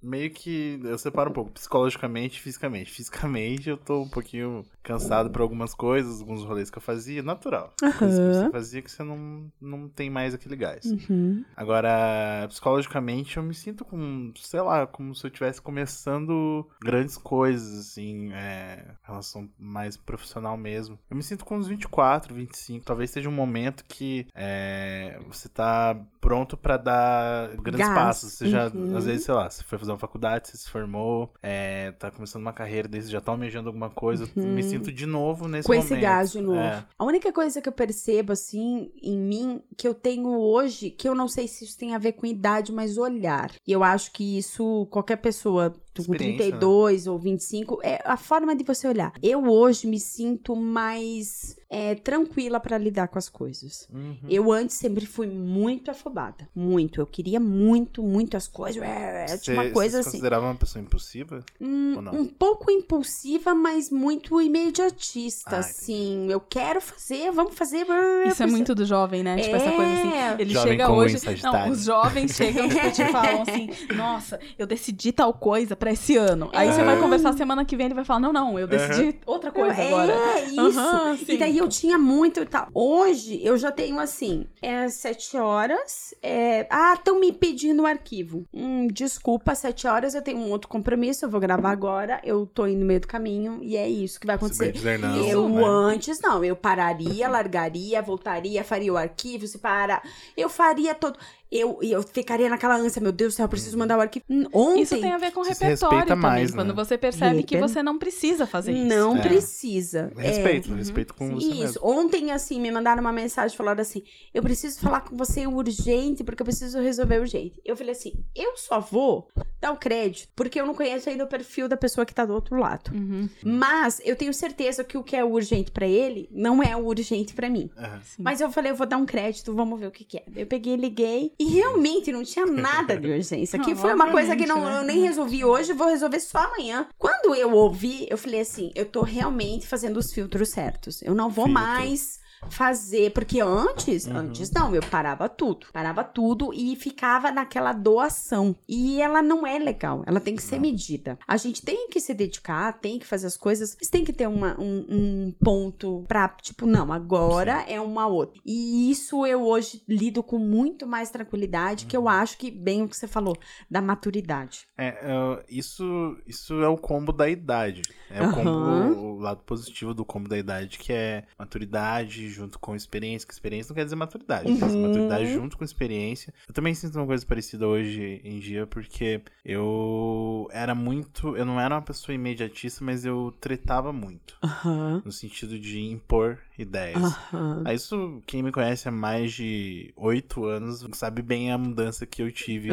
meio que eu separo um pouco, psicologicamente e fisicamente. Fisicamente eu tô um pouquinho cansado por algumas coisas, alguns rolês que eu fazia, natural. Coisas que você fazia que você não, não tem mais aquele gás. Uhum. Agora, psicologicamente, eu me sinto com, sei lá, como se eu estivesse começando grandes coisas, assim, é, relação mais profissional mesmo. Eu me sinto com uns 24, 25, talvez seja um momento que é, você tá pronto pra dar grandes Gás. passos. Você já, Uhum. às vezes, sei lá, você foi fazer uma faculdade, você se formou, é, tá começando uma carreira, daí você já tá almejando alguma coisa. Eu me sinto de novo nesse Uhum. Com momento. esse gás de novo. É. A única coisa que eu percebo, assim, em mim, que eu tenho hoje, que eu não sei se isso tem a ver com idade, mas olhar. E eu acho que isso, qualquer pessoa com Experiência, 32 ou 25, é a forma de você olhar. Eu hoje me sinto mais é, tranquila pra lidar com as coisas. Uhum. Eu antes sempre fui muito afobada. Muito. Eu queria muito, muito as coisas. É, é, tinha uma Você- coisa você se assim. considerava uma pessoa impulsiva? Hum, Ou não? um pouco impulsiva, mas muito imediatista, Ah, assim. Eu quero fazer, vamos fazer. Isso é muito do jovem, né? Tipo, essa coisa assim. É. Ele Jovem chega hoje. Não, os jovens chegam e te falam assim: Nossa, eu decidi tal coisa pra esse ano. Aí você É. vai conversar semana que vem, ele vai falar: Não, não, eu decidi outra coisa é, agora. isso. Aham, sim. e daí eu tinha muito e tal. Hoje eu já tenho assim, é sete horas. É... Ah, estão me pedindo o arquivo. Hum, desculpa, sete horas eu tenho um outro compromisso, eu vou gravar agora. Eu tô indo no meio do caminho e é isso que vai acontecer. dizer não, eu né? antes não, eu pararia, largaria, voltaria, faria o arquivo, se parar. Eu faria todo. Eu, eu ficaria naquela ânsia, meu Deus do céu, eu preciso mandar o arquivo. Ontem. Isso tem a ver com Você repertório também. mais, Quando né? você percebe que Reper- você não precisa fazer isso. Não É. precisa. É. Respeito, respeito com você Isso. mesmo. Ontem, assim, me mandaram uma mensagem falando assim: eu preciso falar com você urgente, porque eu preciso resolver urgente. Eu falei assim: eu só vou dar o crédito, porque eu não conheço ainda o perfil da pessoa que tá do outro lado. Uhum. Mas eu tenho certeza que o que é urgente pra ele não é o urgente pra mim. Sim. Mas eu falei, eu vou dar um crédito, vamos ver o que, que é. Eu peguei, liguei e realmente não tinha nada de urgência. Que foi uma coisa que não, eu né? nem resolvi hoje, vou resolver só amanhã. Quando eu ouvi, eu falei assim, eu tô realmente fazendo os filtros certos. Eu não vou Filtro. mais fazer, porque antes, Uhum. antes não, eu parava tudo. Parava tudo e ficava naquela doação. E ela não é legal, ela tem que ser medida. A gente tem que se dedicar, tem que fazer as coisas, mas tem que ter uma- um, um ponto pra, tipo, não, agora é uma outra. E isso eu hoje lido com muito mais tranquilidade, que Uhum. eu acho que, bem o que você falou, da maturidade. É, é, isso, isso é o combo da idade. É o, Aham. combo, o lado positivo do combo da idade, que é maturidade junto com experiência. Que experiência não quer dizer maturidade. dizer Uhum. Maturidade junto com experiência. Eu também sinto uma coisa parecida hoje em dia, porque eu era muito. Eu não era uma pessoa imediatista, mas eu tretava muito. Aham. No sentido de impor ideias. Ah, Isso, quem me conhece há mais de oito anos sabe bem a mudança que eu tive.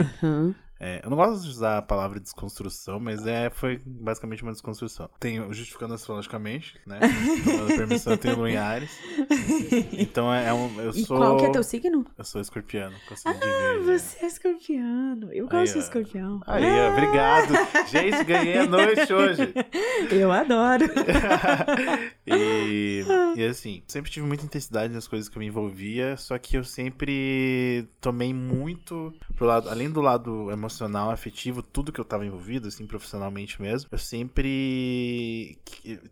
É, eu não gosto de usar a palavra desconstrução, mas é, foi basicamente uma desconstrução. Tenho, justificando astrologicamente, né? Tomando permissão, eu tenho Lunhares. Então é, é um, eu E sou. qual que é teu signo? Eu sou escorpiano, Ah, dividir. você é escorpiano. Eu gosto de escorpião. Aí, ó, obrigado. Gente, ganhei a noite hoje. Eu adoro. e, e assim, sempre tive muita intensidade nas coisas que eu me envolvia, só que eu sempre tomei muito pro lado, além do lado emocional, afetivo, tudo que eu tava envolvido, assim, profissionalmente mesmo, eu sempre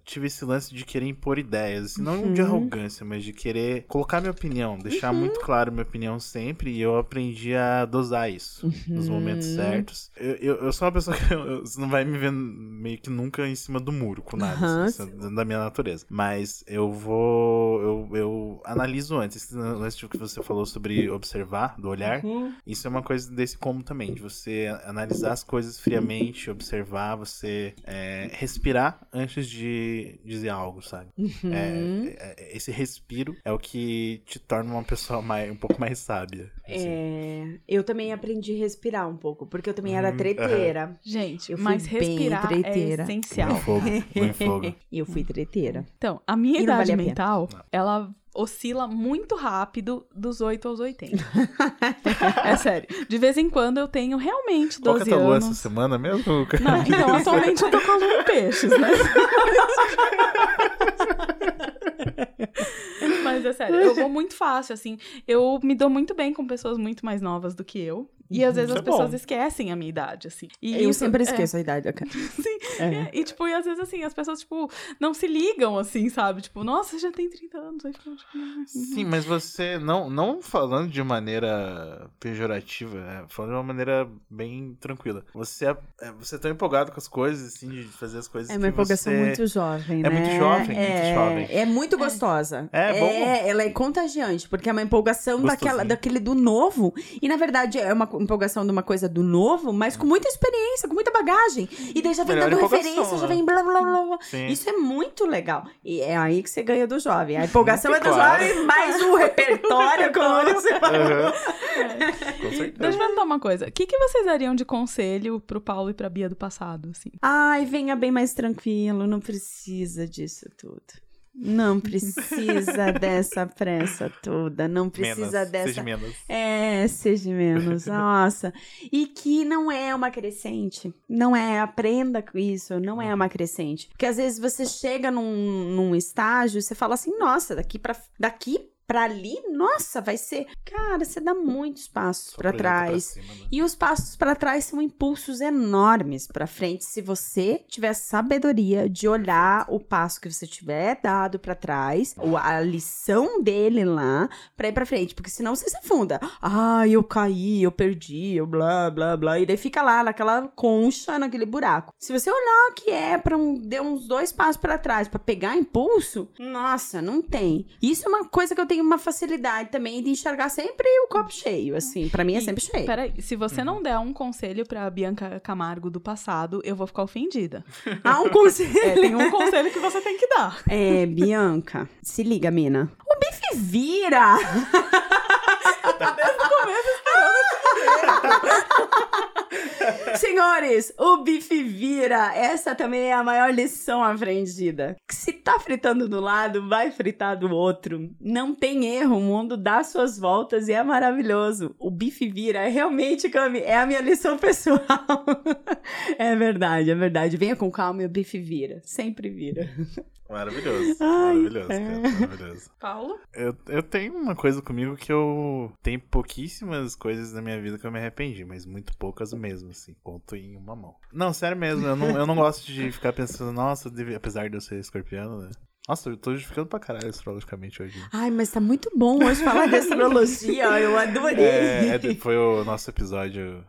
tive esse lance de querer impor ideias, assim, não de Uhum. arrogância, mas de querer colocar minha opinião, deixar muito claro minha opinião sempre, e eu aprendi a dosar isso nos momentos Uhum. certos. Eu, eu, eu sou uma pessoa que eu- você não vai me ver meio que nunca em cima do muro com nada, assim, isso é da minha natureza. Mas eu vou. Eu, eu analiso antes. Esse lance que você falou sobre observar, do olhar, Uhum. isso é uma coisa desse como também, de você analisar as coisas friamente, observar, você é, respirar antes de dizer algo, sabe? Uhum. É, é, esse respiro é o que te torna uma pessoa mais, um pouco mais sábia. assim. É, eu também aprendi a respirar um pouco, porque eu também era Hum, treteira. Gente, Eu fui mas respirar é treteira. Põe essencial. fogo, põe fogo. E eu fui treteira. Então, a minha E idade vale a pena. mental, ela oscila muito rápido dos 8 aos 80. é sério. De vez em quando eu tenho realmente 12 Qual que é a tua lua essa semana mesmo? Não, então atualmente eu tô com a lua peixes, né? Mas é sério, eu vou muito fácil, assim. Eu me dou muito bem com pessoas muito mais novas do que eu. E às vezes Isso as é pessoas bom. esquecem a minha idade, assim. E eu isso- sempre é, esqueço a idade da cara. Sim. É. E, tipo, e às vezes, assim, as pessoas, tipo, não se ligam, assim, sabe? Tipo, nossa, já tem 30 anos. Aí ficam, tipo, "Ah, Sim, mas você, não, não falando de maneira pejorativa, é, falando de uma maneira bem tranquila. Você é, é, você é tão empolgado com as coisas, assim, de fazer as coisas É uma empolgação você... muito jovem, É né? muito jovem, é, muito jovem. É muito gostosa. É, bom. Ela é contagiante, porque é uma empolgação daquela, daquele do novo. E, na verdade, é uma empolgação de uma coisa do novo, mas com muita experiência, com muita bagagem. E daí já vem Melhor dando referência, já né? vem blá, blá, blá, blá. Isso é muito legal. E é aí que você ganha do jovem. A empolgação é do Claro. jovem, mais o repertório, como você falou. Aham. Com certeza. deixa eu perguntar uma coisa. O que, que vocês dariam de conselho pro Paulo e pra Bia do passado, assim? Ai, venha bem mais tranquilo, não precisa disso tudo. Não precisa dessa pressa toda, não precisa menos, dessa. Seja menos. É, seja menos, nossa. E que não é uma crescente. Não é, aprenda com isso, não é uma crescente. Porque às vezes você chega num, num estágio e você fala assim, nossa, daqui pra, daqui pra ali, nossa, vai ser. Cara, você dá muitos passos Só pra projeto pra trás. cima, né? E os passos para trás são impulsos enormes para frente se você tiver sabedoria de olhar o passo que você tiver dado para trás, ou a lição dele lá, para ir para frente, porque senão você se afunda. Ah, eu caí, eu perdi, eu blá blá blá, e daí fica lá naquela concha, naquele buraco. Se você olhar que é para um, deu uns dois passos para trás para pegar impulso, nossa, não tem. Isso é uma coisa que eu tenho tenho uma facilidade também de enxergar sempre o copo cheio, assim. Pra mim é E, sempre cheio. Peraí, se você Uhum. não der um conselho pra Bianca Camargo do passado, eu vou ficar ofendida. Há um conselho. É, tem um conselho que você tem que dar. É, Bianca, se liga, mina. O bife vira! Senhores, o bife vira. Essa também é a maior lição aprendida. Se tá fritando do lado, vai fritar do outro. Não tem erro, o mundo dá suas voltas e é maravilhoso. O bife vira. É realmente, Cami, é a minha lição pessoal. é verdade, é verdade. Venha com calma e o bife vira. Sempre vira. Maravilhoso. Ai, maravilhoso, é. cara. Maravilhoso. Paulo? Eu, eu tenho uma coisa comigo que eu tenho pouquíssimas coisas na minha vida que eu me arrependi, mas muito poucas mesmo, assim. Conto em uma mão. Não, sério mesmo, eu não, eu não gosto de ficar pensando, nossa, devia- apesar de eu ser escorpiano, né? Nossa, eu tô justificando pra caralho astrologicamente hoje. Ai, mas tá muito bom hoje falar de astrologia. Eu adorei. É, é foi o nosso episódio.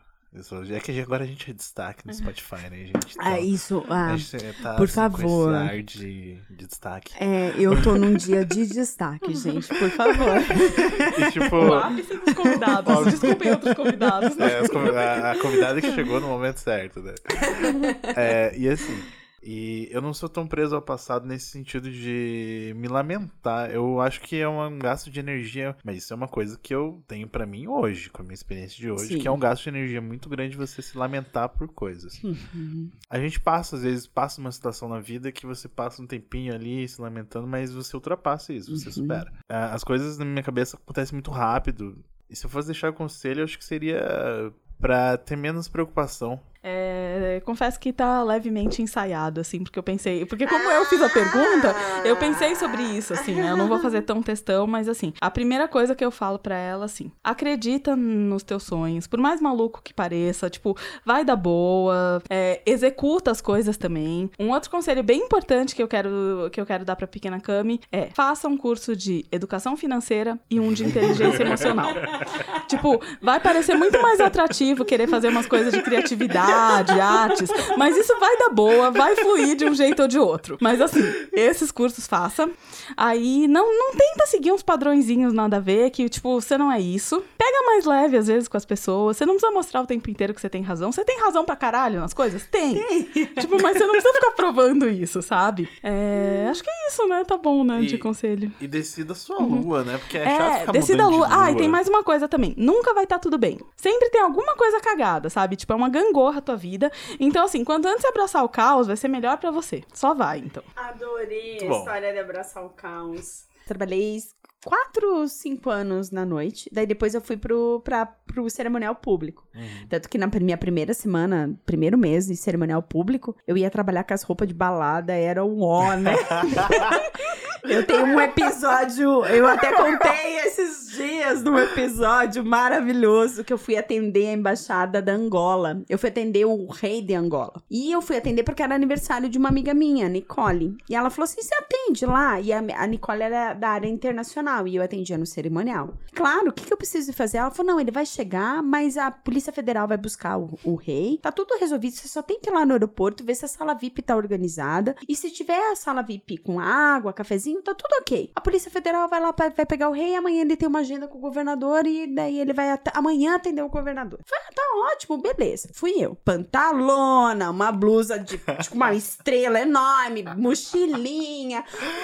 É que agora a gente é destaque no Spotify, né, gente? Então, Ah, isso. Ah, a gente tá, por assim, Com favor. esse ar de, de destaque. é, eu tô num dia de destaque, gente, por favor. E tipo. O ápice dos convidados. Desculpem outros convidados. né? É, a, a convidada que chegou no momento certo, né? É, e assim, e eu não sou tão preso ao passado nesse sentido de me lamentar. Eu acho que é um gasto de energia, mas isso é uma coisa que eu tenho pra mim hoje, com a minha experiência de hoje, Sim. que é um gasto de energia muito grande você se lamentar por coisas. Uhum. A gente passa, às vezes, passa uma situação na vida que você passa um tempinho ali se lamentando, mas você ultrapassa isso, você Uhum. supera. As coisas na minha cabeça acontecem muito rápido. E se eu fosse deixar conselho, eu acho que seria pra ter menos preocupação. É, confesso que tá levemente ensaiado, assim, porque eu pensei. Porque como eu fiz a pergunta, eu pensei sobre isso, assim, né? Eu não vou fazer tão textão, mas assim, a primeira coisa que eu falo pra ela, assim, acredita nos teus sonhos, por mais maluco que pareça, tipo, vai dar boa, é, executa as coisas também. Um outro conselho bem importante que eu quero, que eu quero dar pra pequena Cami é faça um curso de educação financeira e um de inteligência emocional. Tipo, vai parecer muito mais atrativo querer fazer umas coisas de criatividade, artes, mas isso vai dar boa, vai fluir de um jeito ou de outro. Mas assim, esses cursos faça. Aí não, não tenta seguir uns padrõezinhos nada a ver, que tipo, você não é isso. Pega mais leve às vezes com as pessoas. Você não precisa mostrar o tempo inteiro que você tem razão. Você tem razão pra caralho nas coisas? Tem. tipo, mas você não precisa ficar provando isso, sabe? É, acho que é isso, né? Tá bom, né? De E- conselho. E decida a sua lua, né? Porque é, chato É, ficar decida a lua. de Ah, e tem mais uma coisa também. Nunca vai estar tudo bem. Sempre tem alguma coisa cagada, sabe? Tipo, é uma gangorra tua vida. Então, assim, quanto antes você abraçar o caos, vai ser melhor pra você. Só vai, então. Adorei bom. história de abraçar o caos. Trabalhei quatro, cinco anos na noite. Daí depois eu fui pro, pra, pro cerimonial público. Uhum. Tanto que na minha primeira semana, primeiro mês de cerimonial público, eu ia trabalhar com as roupas de balada, era um ó, né? eu tenho um episódio, eu até contei esses dias num episódio maravilhoso que eu fui atender a embaixada da Angola. Eu fui atender o rei de Angola. E eu fui atender porque era aniversário de uma amiga minha, Nicole. E ela falou assim: você atende lá? E a, a Nicole era da área internacional e eu atendia no cerimonial. Claro, o que, que eu preciso fazer? Ela falou: não, ele vai chegar, mas a Polícia Federal vai buscar o, o rei. Tá tudo resolvido. Você só tem que ir lá no aeroporto ver se a sala VIP tá organizada. E se tiver a sala VIP com água, cafezinho, tá tudo ok. A Polícia Federal vai lá, vai vai pegar o rei. Amanhã ele tem uma agenda com o governador e daí ele vai at- amanhã atender o governador. Falei, ah, tá ótimo, beleza. Fui eu. Pantalona, uma blusa de tipo, uma estrela enorme, mochilinha.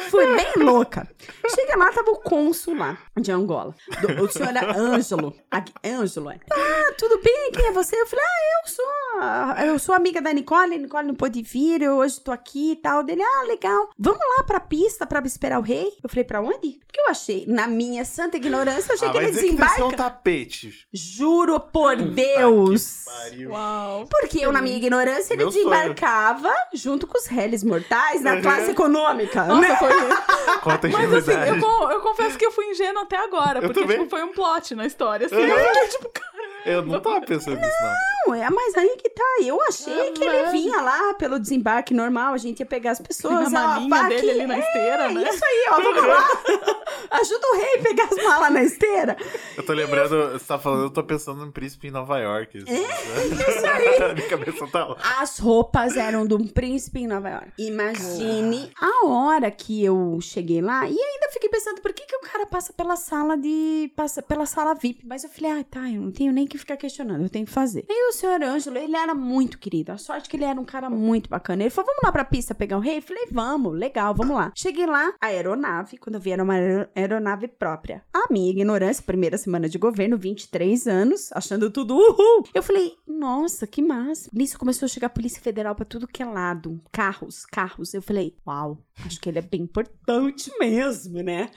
Fui bem louca. Chega lá, tava o cônsul lá de Angola. Do- o senhor era Ângelo. Aqui, Ângelo, é. Ah, tudo bem? Quem é você? Eu falei, ah, eu sou, a- eu sou amiga da Nicole. A Nicole não pôde vir, eu hoje tô aqui e tal. Dele, ah, legal. Vamos lá pra pista pra esperar o rei? Eu falei, pra onde? Porque eu achei, na minha santa ignorância, eu achei Ah, que ele dizer que um desembarca. tapete. Juro por Deus. Pariu. Uau. Porque eu, na minha ignorância, ele Meu sonho. desembarcava junto com os réis mortais da Uhum. classe econômica. Nossa, né? foi. Conta a Mas assim, eu, eu confesso que eu fui ingênua até agora, Eu porque também. tipo, foi um plot na história. Assim, eu fiquei tipo, caralho. Eu não tava pensando nisso, não. Não, é, mas aí que tá. Eu achei que ele vinha lá pelo desembarque normal, a gente ia pegar as pessoas. Na ó, malinha dele aqui, ali na é, esteira, né? Isso aí, ó, vamos lá. Ajuda o rei a pegar as malas na esteira. Eu tô lembrando, você tá falando, eu tô pensando em príncipe em Nova York. Assim, É, isso aí. Minha cabeça tá lá. As roupas eram de um príncipe em Nova York. Imagine a hora que eu cheguei lá e ainda fiquei pensando por que, que o cara passa pela sala de. passa pela sala VIP. Mas eu falei, ah, tá, eu não tenho nem que ficar questionando, eu tenho que fazer. E o senhor Ângelo, ele era muito querido. A sorte que ele era um cara muito bacana. Ele falou, vamos lá pra pista pegar o rei? Eu falei, vamos, legal, vamos lá. Cheguei lá, a aeronave, quando eu vi, era uma aero- aeronave própria. A minha ignorância, primeira semana de governo, 23 anos, achando tudo uhul. Eu falei, nossa, que massa. Nisso começou a chegar a Polícia Federal pra tudo que é lado. Carros, carros. Eu falei, uau, acho que ele é bem importante mesmo, né?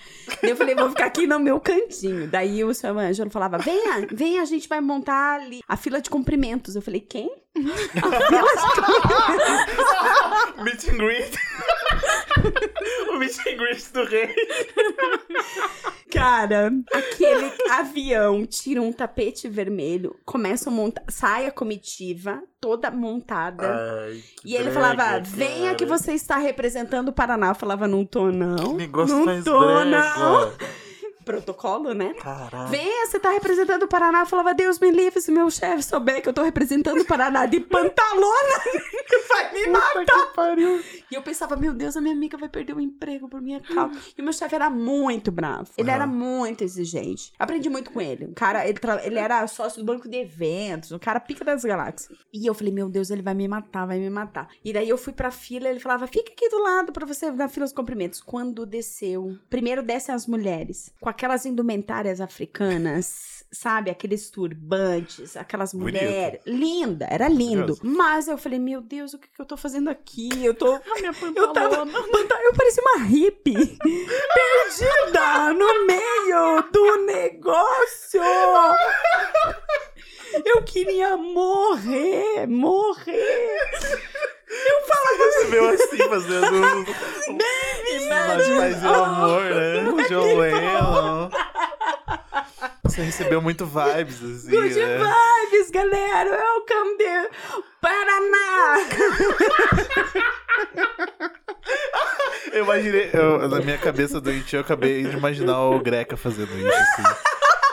Eu falei, vou ficar aqui no meu cantinho. Daí o seu Ângelo falava, venha, venha, a gente vai montar ali a fila de cumprimentos. Eu falei, quem? Meet and greet. o meet and greet do rei. Cara, aquele avião tira um tapete vermelho, começa a montar, sai a comitiva toda montada. Ai, E ele falava, venha cara. que você está representando o Paraná. Eu falava, não tô não. Que negócio não tô não. Protocolo, né? Caralho. Venha, você tá representando o Paraná. Eu falava, Deus me livre se meu chefe souber que eu tô representando o Paraná de pantalona. vai me matar. que pariu. E eu pensava, meu Deus, a minha amiga vai perder o emprego por minha causa. E o meu chefe era muito bravo. Ele era muito exigente. Aprendi muito com ele. O cara, ele, ele era sócio do banco de eventos, o cara pica das galáxias. E eu falei, meu Deus, ele vai me matar, vai me matar. E daí eu fui pra fila, ele falava, fica aqui do lado pra você na fila dos cumprimentos. Quando desceu, primeiro descem as mulheres, com aquelas indumentárias africanas, sabe? Aqueles turbantes, aquelas Bonito. mulheres. Linda, era lindo. Mas eu falei, meu Deus, o que, que eu tô fazendo aqui? Eu tô. Minha Eu tava. Eu parecia uma hippie. perdida no meio do negócio. Eu queria morrer, morrer. Você veio assim, fazendo... Mas faz o amor, né? O John Lennon. Você recebeu muito vibes, assim, Good né? vibes, galera. Welcome to Paraná. Eu imaginei, eu- na minha cabeça doente, eu acabei de imaginar o Greca fazendo isso, assim.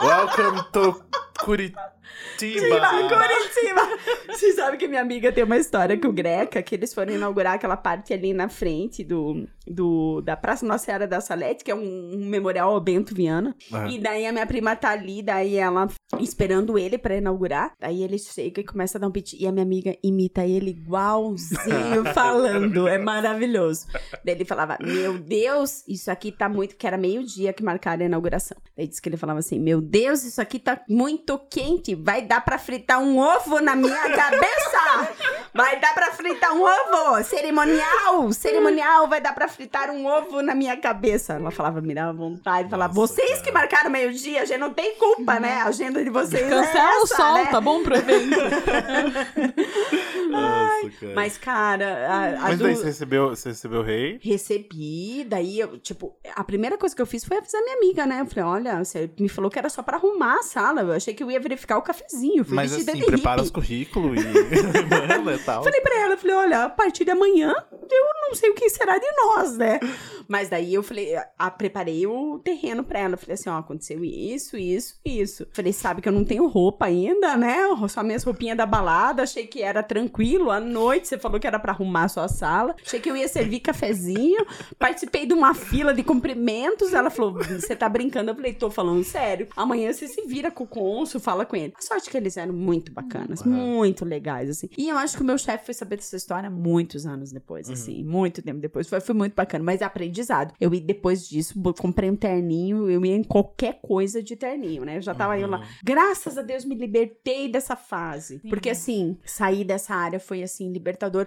Welcome to Curitiba. Curitiba. Vocês sabem que minha amiga tem uma história com o Greca, que eles foram inaugurar aquela parte ali na frente do, do da Praça Nossa Senhora da Salete, que é um, um memorial ao Bento Viana. Aham. E daí a minha prima tá ali, daí ela esperando ele pra inaugurar. Daí ele chega e começa a dar um piti. E a minha amiga imita ele igualzinho falando. É maravilhoso. Daí ele falava: Meu Deus, isso aqui tá muito. Que era meio-dia que marcaram a inauguração. Daí disse que ele falava assim: Meu Deus, isso aqui tá muito quente. Vai dar pra fritar um ovo na minha cabeça! Vai dar pra fritar um ovo! Cerimonial! Cerimonial, vai dar pra fritar um ovo na minha cabeça. Ela falava, me dava vontade. Falava, Nossa, vocês cara. que marcaram meio-dia, a gente não tem culpa, né? A agenda de vocês é Cancela o essa, sol, né? tá bom pro evento? Nossa, cara. Mas, cara, a, a Mas do- daí você recebeu, você recebeu o rei? Recebi, daí eu, tipo, a primeira coisa que eu fiz foi avisar minha amiga, né? Eu falei, olha, você me falou que era só pra arrumar a sala. Eu achei que eu ia verificar o cafezinho. Fui Mas assim, prepara hippie. os currículos e manda e tal. Falei pra ela, falei, olha, a partir de amanhã eu não sei o que será de nós, né? Mas daí eu falei, a, preparei o terreno pra ela. Falei assim, ó, aconteceu isso, isso, isso. Falei, sabe que eu não tenho roupa ainda, né? Só minhas roupinhas da balada. Achei que era tranquilo. À noite você falou que era pra arrumar a sua sala. Achei que eu ia servir cafezinho. Participei de uma fila de cumprimentos. Ela falou, você tá brincando? Eu falei, tô falando sério. Amanhã você se vira com o cônsul, fala com ele. A sorte que eles eram muito bacanas, muito legais, assim. E eu acho que o meu chefe foi saber dessa história muitos anos depois, assim. Muito tempo depois. Foi, foi muito bacana, mas é aprendizado. Eu ia, depois disso, comprei um terninho, eu ia em qualquer coisa de terninho, né? Eu já tava eu lá. Graças a Deus me libertei dessa fase. Porque, assim, sair dessa área foi, assim, libertador.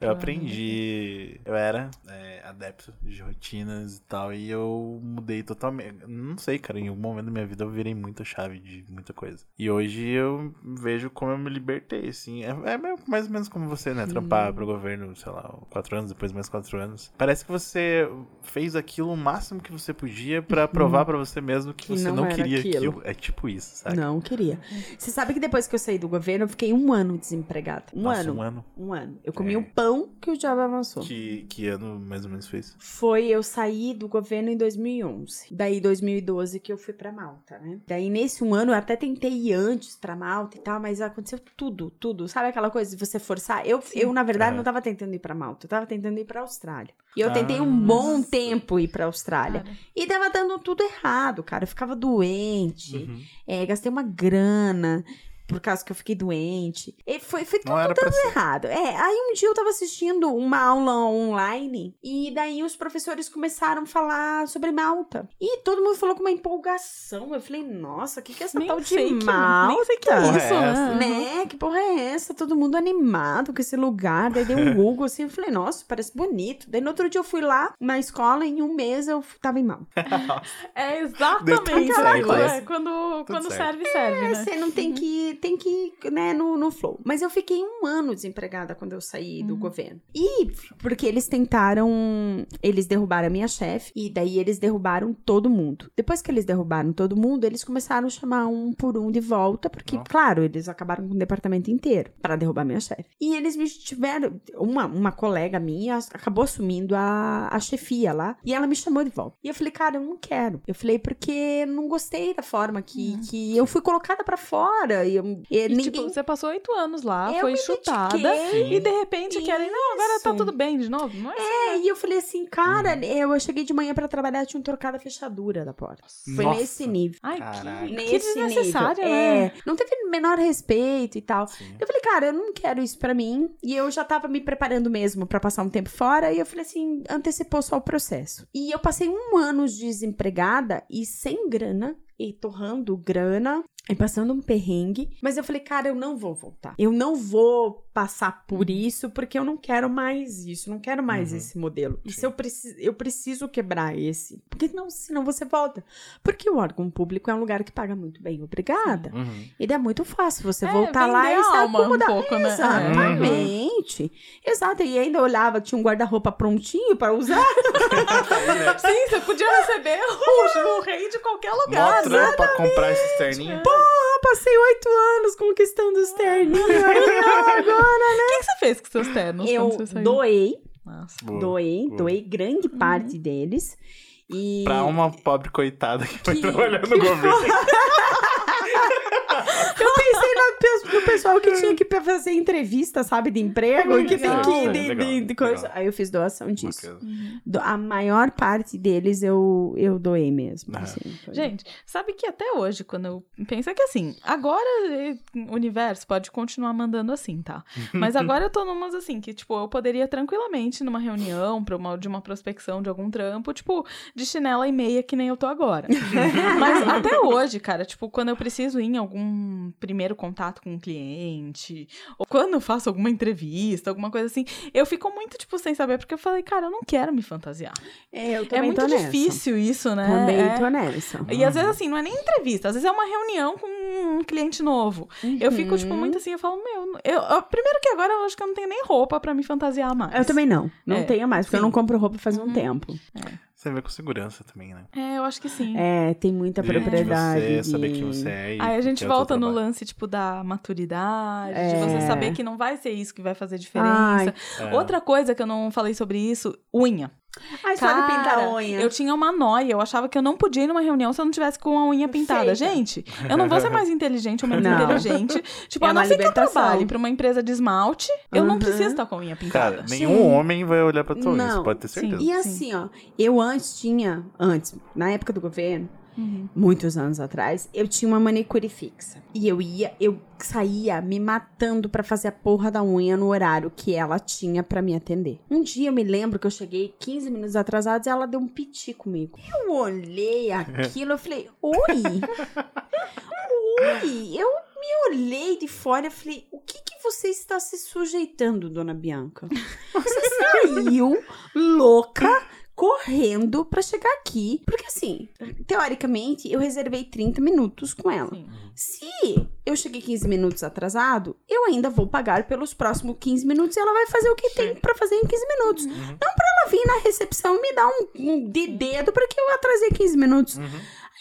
Eu aprendi. Eu era é, adepto de rotinas e tal, e eu mudei totalmente. Não sei, cara, em algum momento da minha vida eu virei muita chave de muita coisa. E hoje eu vejo como eu me libertei, assim. É, é mais ou menos como você, né? Trampar pro governo, sei lá, quatro anos, depois mais quatro anos. Parece que você fez aquilo o máximo que você podia pra provar pra você mesmo que, Que você não não, queria aquilo. aquilo. É tipo isso, sabe? Não queria. Você sabe que depois que eu saí do governo, eu fiquei um ano desempregada. Um Nossa, ano. um ano. Um ano. Eu comi É. o pão que o diabo avançou. Que, que ano mais ou menos fez? Foi eu sair do governo em 2011. Daí 2012 que eu fui pra Malta, né? Daí nesse um ano eu até tentei ir antes pra Malta e tal, mas aconteceu tudo, tudo. Sabe aquela coisa de você forçar? Eu, eu na verdade É. não tava tentando ir pra Malta, eu tava tentando ir pra Austrália. E eu tentei Ah. um bom tempo ir pra Austrália. Cara, E tava dando tudo errado, cara. Eu ficava doente, Uhum. é, gastei uma grana por causa que eu fiquei doente. E foi, foi tudo ser. errado. É, aí um dia eu tava assistindo uma aula online e daí os professores começaram a falar sobre Malta. E todo mundo falou com uma empolgação. Eu falei, nossa, o que que é essa nem tal de sei que, Malta? nem sei que é Porra, isso, é essa? né? Né? Que porra é essa? Todo mundo animado com esse lugar. Daí dei um Google assim, eu falei, nossa, parece bonito. Daí no outro dia eu fui lá na escola, em um mês eu tava em Malta. É exatamente tudo aquilo. certo, É, quando quando serve, serve, né? Você não tem que, tem que ir, né, no, no flow. Mas eu fiquei um ano desempregada quando eu saí do governo. E porque eles tentaram, eles derrubaram a minha chefe e daí eles derrubaram todo mundo. Depois que eles derrubaram todo mundo, eles começaram a chamar um por um de volta, porque, Nossa. claro, eles acabaram com o departamento inteiro para derrubar minha chefe. E eles me tiveram, uma, uma colega minha acabou assumindo a, a chefia lá e ela me chamou de volta. E eu falei, cara, eu não quero. Eu falei, porque não gostei da forma que, que eu fui colocada pra fora. E, eu, e E, ninguém. tipo, você passou oito anos lá, Eu foi chutada. E de repente querem, não, agora tá Isso. tudo bem de novo. Não é assim. É, e eu falei assim, cara, Uhum. eu cheguei de manhã pra trabalhar, tinha um trocado a fechadura da porta. Foi Nossa. nesse nível. Ai, Caraca. que, que Nesse desnecessário, nível. né? É, não teve o menor respeito e tal. Sim. Eu falei, cara, eu não quero isso pra mim. E eu já tava me preparando mesmo pra passar um tempo fora. E eu falei assim, antecipou só o processo. E eu passei um ano desempregada e sem grana. E torrando grana. E passando um perrengue. Mas eu falei, cara, eu não vou voltar. Eu não vou passar por isso, porque eu não quero mais isso. Não quero mais Uhum. esse modelo. E se eu, preciso, eu preciso quebrar esse. Porque não, senão você volta. Porque o órgão público é um lugar que paga muito bem. Obrigada. Uhum. E é muito fácil você É, voltar lá e se acomodar. um pouco, né? Exatamente. Exato. E ainda olhava, tinha um guarda-roupa prontinho para usar. Sim, você podia receber o, o rei de qualquer Mó lugar, né? trampo pra comprar esse terninho. Eu passei oito anos conquistando os terninhos. agora, O que, que você fez com seus ternos eu doei, Nossa. Boa, doei, boa. doei grande parte deles. E Pra uma pobre coitada que foi Que- trabalhando no governo. no pessoal que tinha que fazer entrevista, sabe, de emprego, que tem que ir é, de, legal, de- de coisa. legal. Aí eu fiz doação disso. Bacana. Do- a maior parte deles eu, eu doei mesmo. Ah. assim, foi- Gente, sabe que até hoje, quando eu penso é que assim, agora eh, o universo pode continuar mandando assim, tá? Mas agora eu tô numas assim, que, tipo, eu poderia tranquilamente numa reunião pra uma, de uma prospecção de algum trampo, tipo, de chinela e meia, que nem eu tô agora. Mas até hoje, cara, tipo, quando eu preciso ir em algum primeiro contato com um cliente, ou quando eu faço alguma entrevista, alguma coisa assim, eu fico muito, tipo, sem saber, porque eu falei, cara, eu não quero me fantasiar. É, eu É também muito tô nessa. difícil isso, né? Também É. tô nessa. E às vezes, assim, não é nem entrevista, às vezes é uma reunião com um cliente novo. Eu fico, tipo, Uhum. muito assim, eu falo, meu, eu, eu- primeiro que agora eu acho que eu não tenho nem roupa pra me fantasiar mais. Eu também não. Não É, tenho mais, porque eu sim. não compro roupa faz um Uhum. tempo. Você vê com segurança também, né? É, eu acho que sim. É, tem muita De propriedade. você saber de- quem você é e Aí a gente que é volta no lance, tipo, da maturidade, de É. você saber que não vai ser isso que vai fazer diferença. Ai. É. Outra coisa que eu não falei sobre isso, unha. Ai, sabe pintar Cara, a unha. Eu tinha uma noia, eu achava que eu não podia ir numa reunião se eu não tivesse com a unha pintada. Feita. Gente, eu não vou ser mais inteligente ou menos Não. inteligente. Tipo, É a não ser que eu trabalhe pra uma empresa de esmalte, eu não Uhum. preciso estar com a unha pintada. Cara, nenhum homem vai olhar pra tua unha, Não, você pode ter sim. certeza. E assim, ó, eu antes tinha, antes, na época do governo, Uhum. muitos anos atrás, eu tinha uma manicure fixa. E eu ia, eu saía me matando pra fazer a porra da unha no horário que ela tinha pra me atender. Um dia eu me lembro que eu cheguei 15 minutos atrasados e ela deu um piti comigo. Eu olhei aquilo, eu falei, oi? oi? Eu me olhei de fora e falei, o que que você está se sujeitando, dona Bianca? Você saiu louca correndo pra chegar aqui. Porque assim, teoricamente, eu reservei 30 minutos com ela. Sim. Se eu cheguei 15 minutos atrasado, eu ainda vou pagar pelos próximos 15 minutos e ela vai fazer o que tem pra fazer em 15 minutos. Não pra ela vir na recepção e me dar um, um de dedo porque eu atrasei 15 minutos. Aí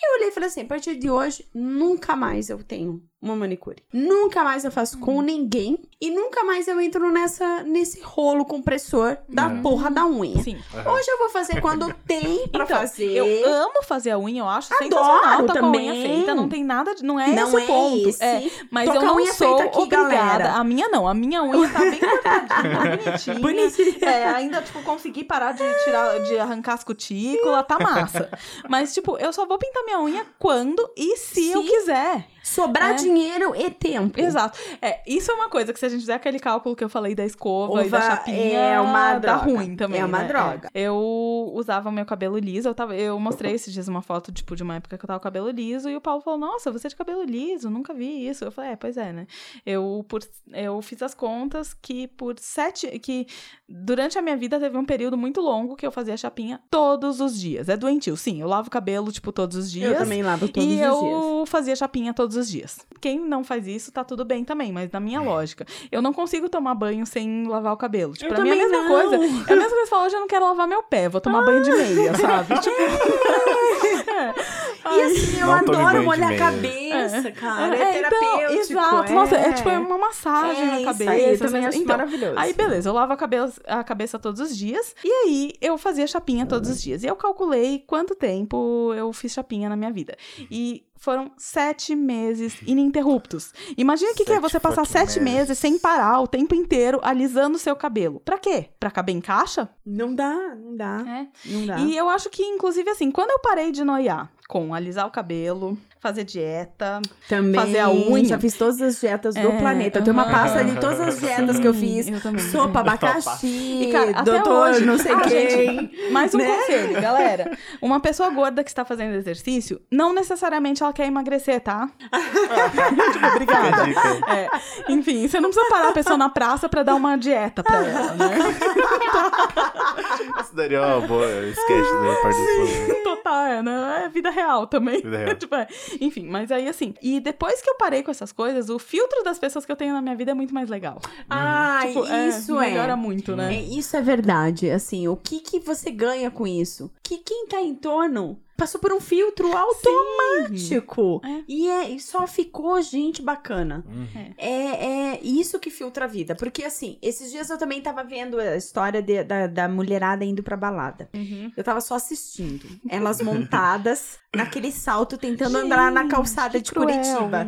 eu olhei e falei assim: a partir de hoje, nunca mais eu tenho uma manicure. Nunca mais eu faço com ninguém. E nunca mais eu entro nessa, nesse rolo compressor da porra da unha. Sim. Hoje eu vou fazer quando tem pra Então, fazer. Eu amo fazer a unha, eu acho Adoro sensacional. Tá com a unha também. feita, não tem nada de. Não é Não esse é ponto. esse. É, mas Tô eu não unha sou aqui, obrigada. galera. A minha não. A minha unha tá bem cortadinha, bonitinha. Bonitinha. É, ainda, tipo, consegui parar de tirar, de arrancar as cutículas, tá massa. Mas, tipo, eu só vou pintar minha unha quando e se eu Se- quiser. Sobrar É. dinheiro e tempo. Exato. É, isso é uma coisa que se a gente fizer aquele cálculo que eu falei da escova e da Ova chapinha, é uma dá droga. ruim também. É uma né? droga. Eu usava meu cabelo liso, eu, tava, eu mostrei esses dias uma foto, tipo, de uma época que eu tava com cabelo liso, e o Paulo falou, nossa, você é de cabelo liso, nunca vi isso. Eu falei, é, pois é, né? Eu, por, eu fiz as contas que por sete. que durante a minha vida teve um período muito longo que eu fazia chapinha todos os dias. É doentio, sim. Eu lavo o cabelo, tipo, todos os dias. Eu também lavo todos e os eu dias. fazia chapinha todos os dias. Quem não faz isso, tá tudo bem também, mas na minha lógica, eu não consigo tomar banho sem lavar o cabelo. Tipo, Eu pra mim é a mesma não. coisa. É a mesma coisa que falar, hoje eu não quero lavar meu pé, vou tomar banho de meia, sabe? Tipo, E assim, eu Não adoro molhar a cabeça, cara. É, é, terapêutico. exato. Nossa, é tipo é uma massagem É na isso cabeça. aí, eu também acho então, maravilhoso. Aí, beleza, eu lavo a cabeça, a cabeça todos os dias. E aí, eu fazia chapinha todos os dias. E eu calculei quanto tempo eu fiz chapinha na minha vida. E foram sete meses ininterruptos. Imagina o que, que é você passar sete meses. meses sem parar o tempo inteiro alisando o seu cabelo. Pra quê? Pra caber em caixa? Não dá, não dá. É. Não dá. E eu acho que, inclusive, assim, quando eu parei de noiar com alisar o cabelo, fazer dieta, Também fazer a unha. Já fiz todas as dietas do É, planeta. Eu tenho uma pasta de todas as dietas que eu fiz. Eu também. Sopa, abacaxi, E, cara, até doutor, hoje- não sei Ah, quem. gente, mais um conselho, galera. Uma pessoa gorda que está fazendo exercício, não necessariamente ela quer emagrecer, tá? obrigada. É, enfim, você não precisa parar a pessoa na praça pra dar uma dieta pra ela, né? Isso daria uma boa sketch da parte do. Total, é, né? É vida real também. Vida real. Tipo, é. Enfim, mas aí assim. E depois que eu parei com essas coisas, o filtro das pessoas que eu tenho na minha vida é muito mais legal. Ah, Tipo, isso é. Melhora muito, né? É, Isso é verdade. Assim, o que que você ganha com isso? Que quem tá em torno passou por um filtro automático. É. E, é, e só ficou gente bacana. Uhum. É, é isso que filtra a vida. Porque, assim, esses dias eu também tava vendo a história de- da, da mulherada indo pra balada. Uhum. Eu tava só assistindo. Elas montadas naquele salto, tentando andar na calçada de cruel Curitiba.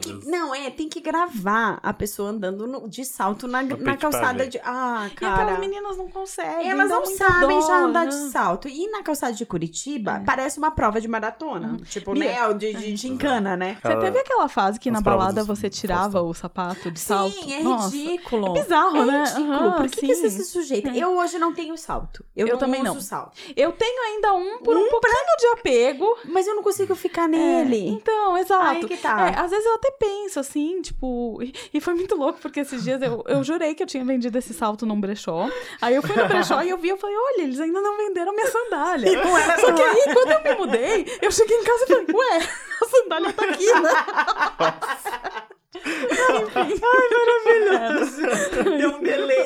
que, não, é, tem que gravar a pessoa andando no- de salto na, na calçada de. Ah, E aquelas cara. meninas não conseguem. Elas não sabem dó, já andar né? de salto. E na calçada de Curitiba, parece uma prova de maratona. Tipo, Bia. né? De, de gincana, né? Você teve aquela fase que As na balada você tirava o sapato de salto? Sim, é Nossa, ridículo. É bizarro, É né? ridículo. Aham, Por que, que você se sujeita? Eu hoje não tenho salto. Eu, Eu não também uso não. salto. Eu tenho ainda um por um, pouquinho de apego. Mas eu não consigo ficar É, nele. então, exato. Aí que tá. É, às vezes eu até penso assim, tipo. E, foi muito louco, porque esses dias eu, eu jurei que eu tinha vendido esse salto num brechó. Aí eu fui no brechó e eu vi, eu falei, olha, eles ainda não venderam minha sandália. não era Só que aí, quando eu me mudei, eu cheguei em casa e falei, ué, a sandália tá aqui, né? Enfim. Ai, maravilhoso. Deu um delay.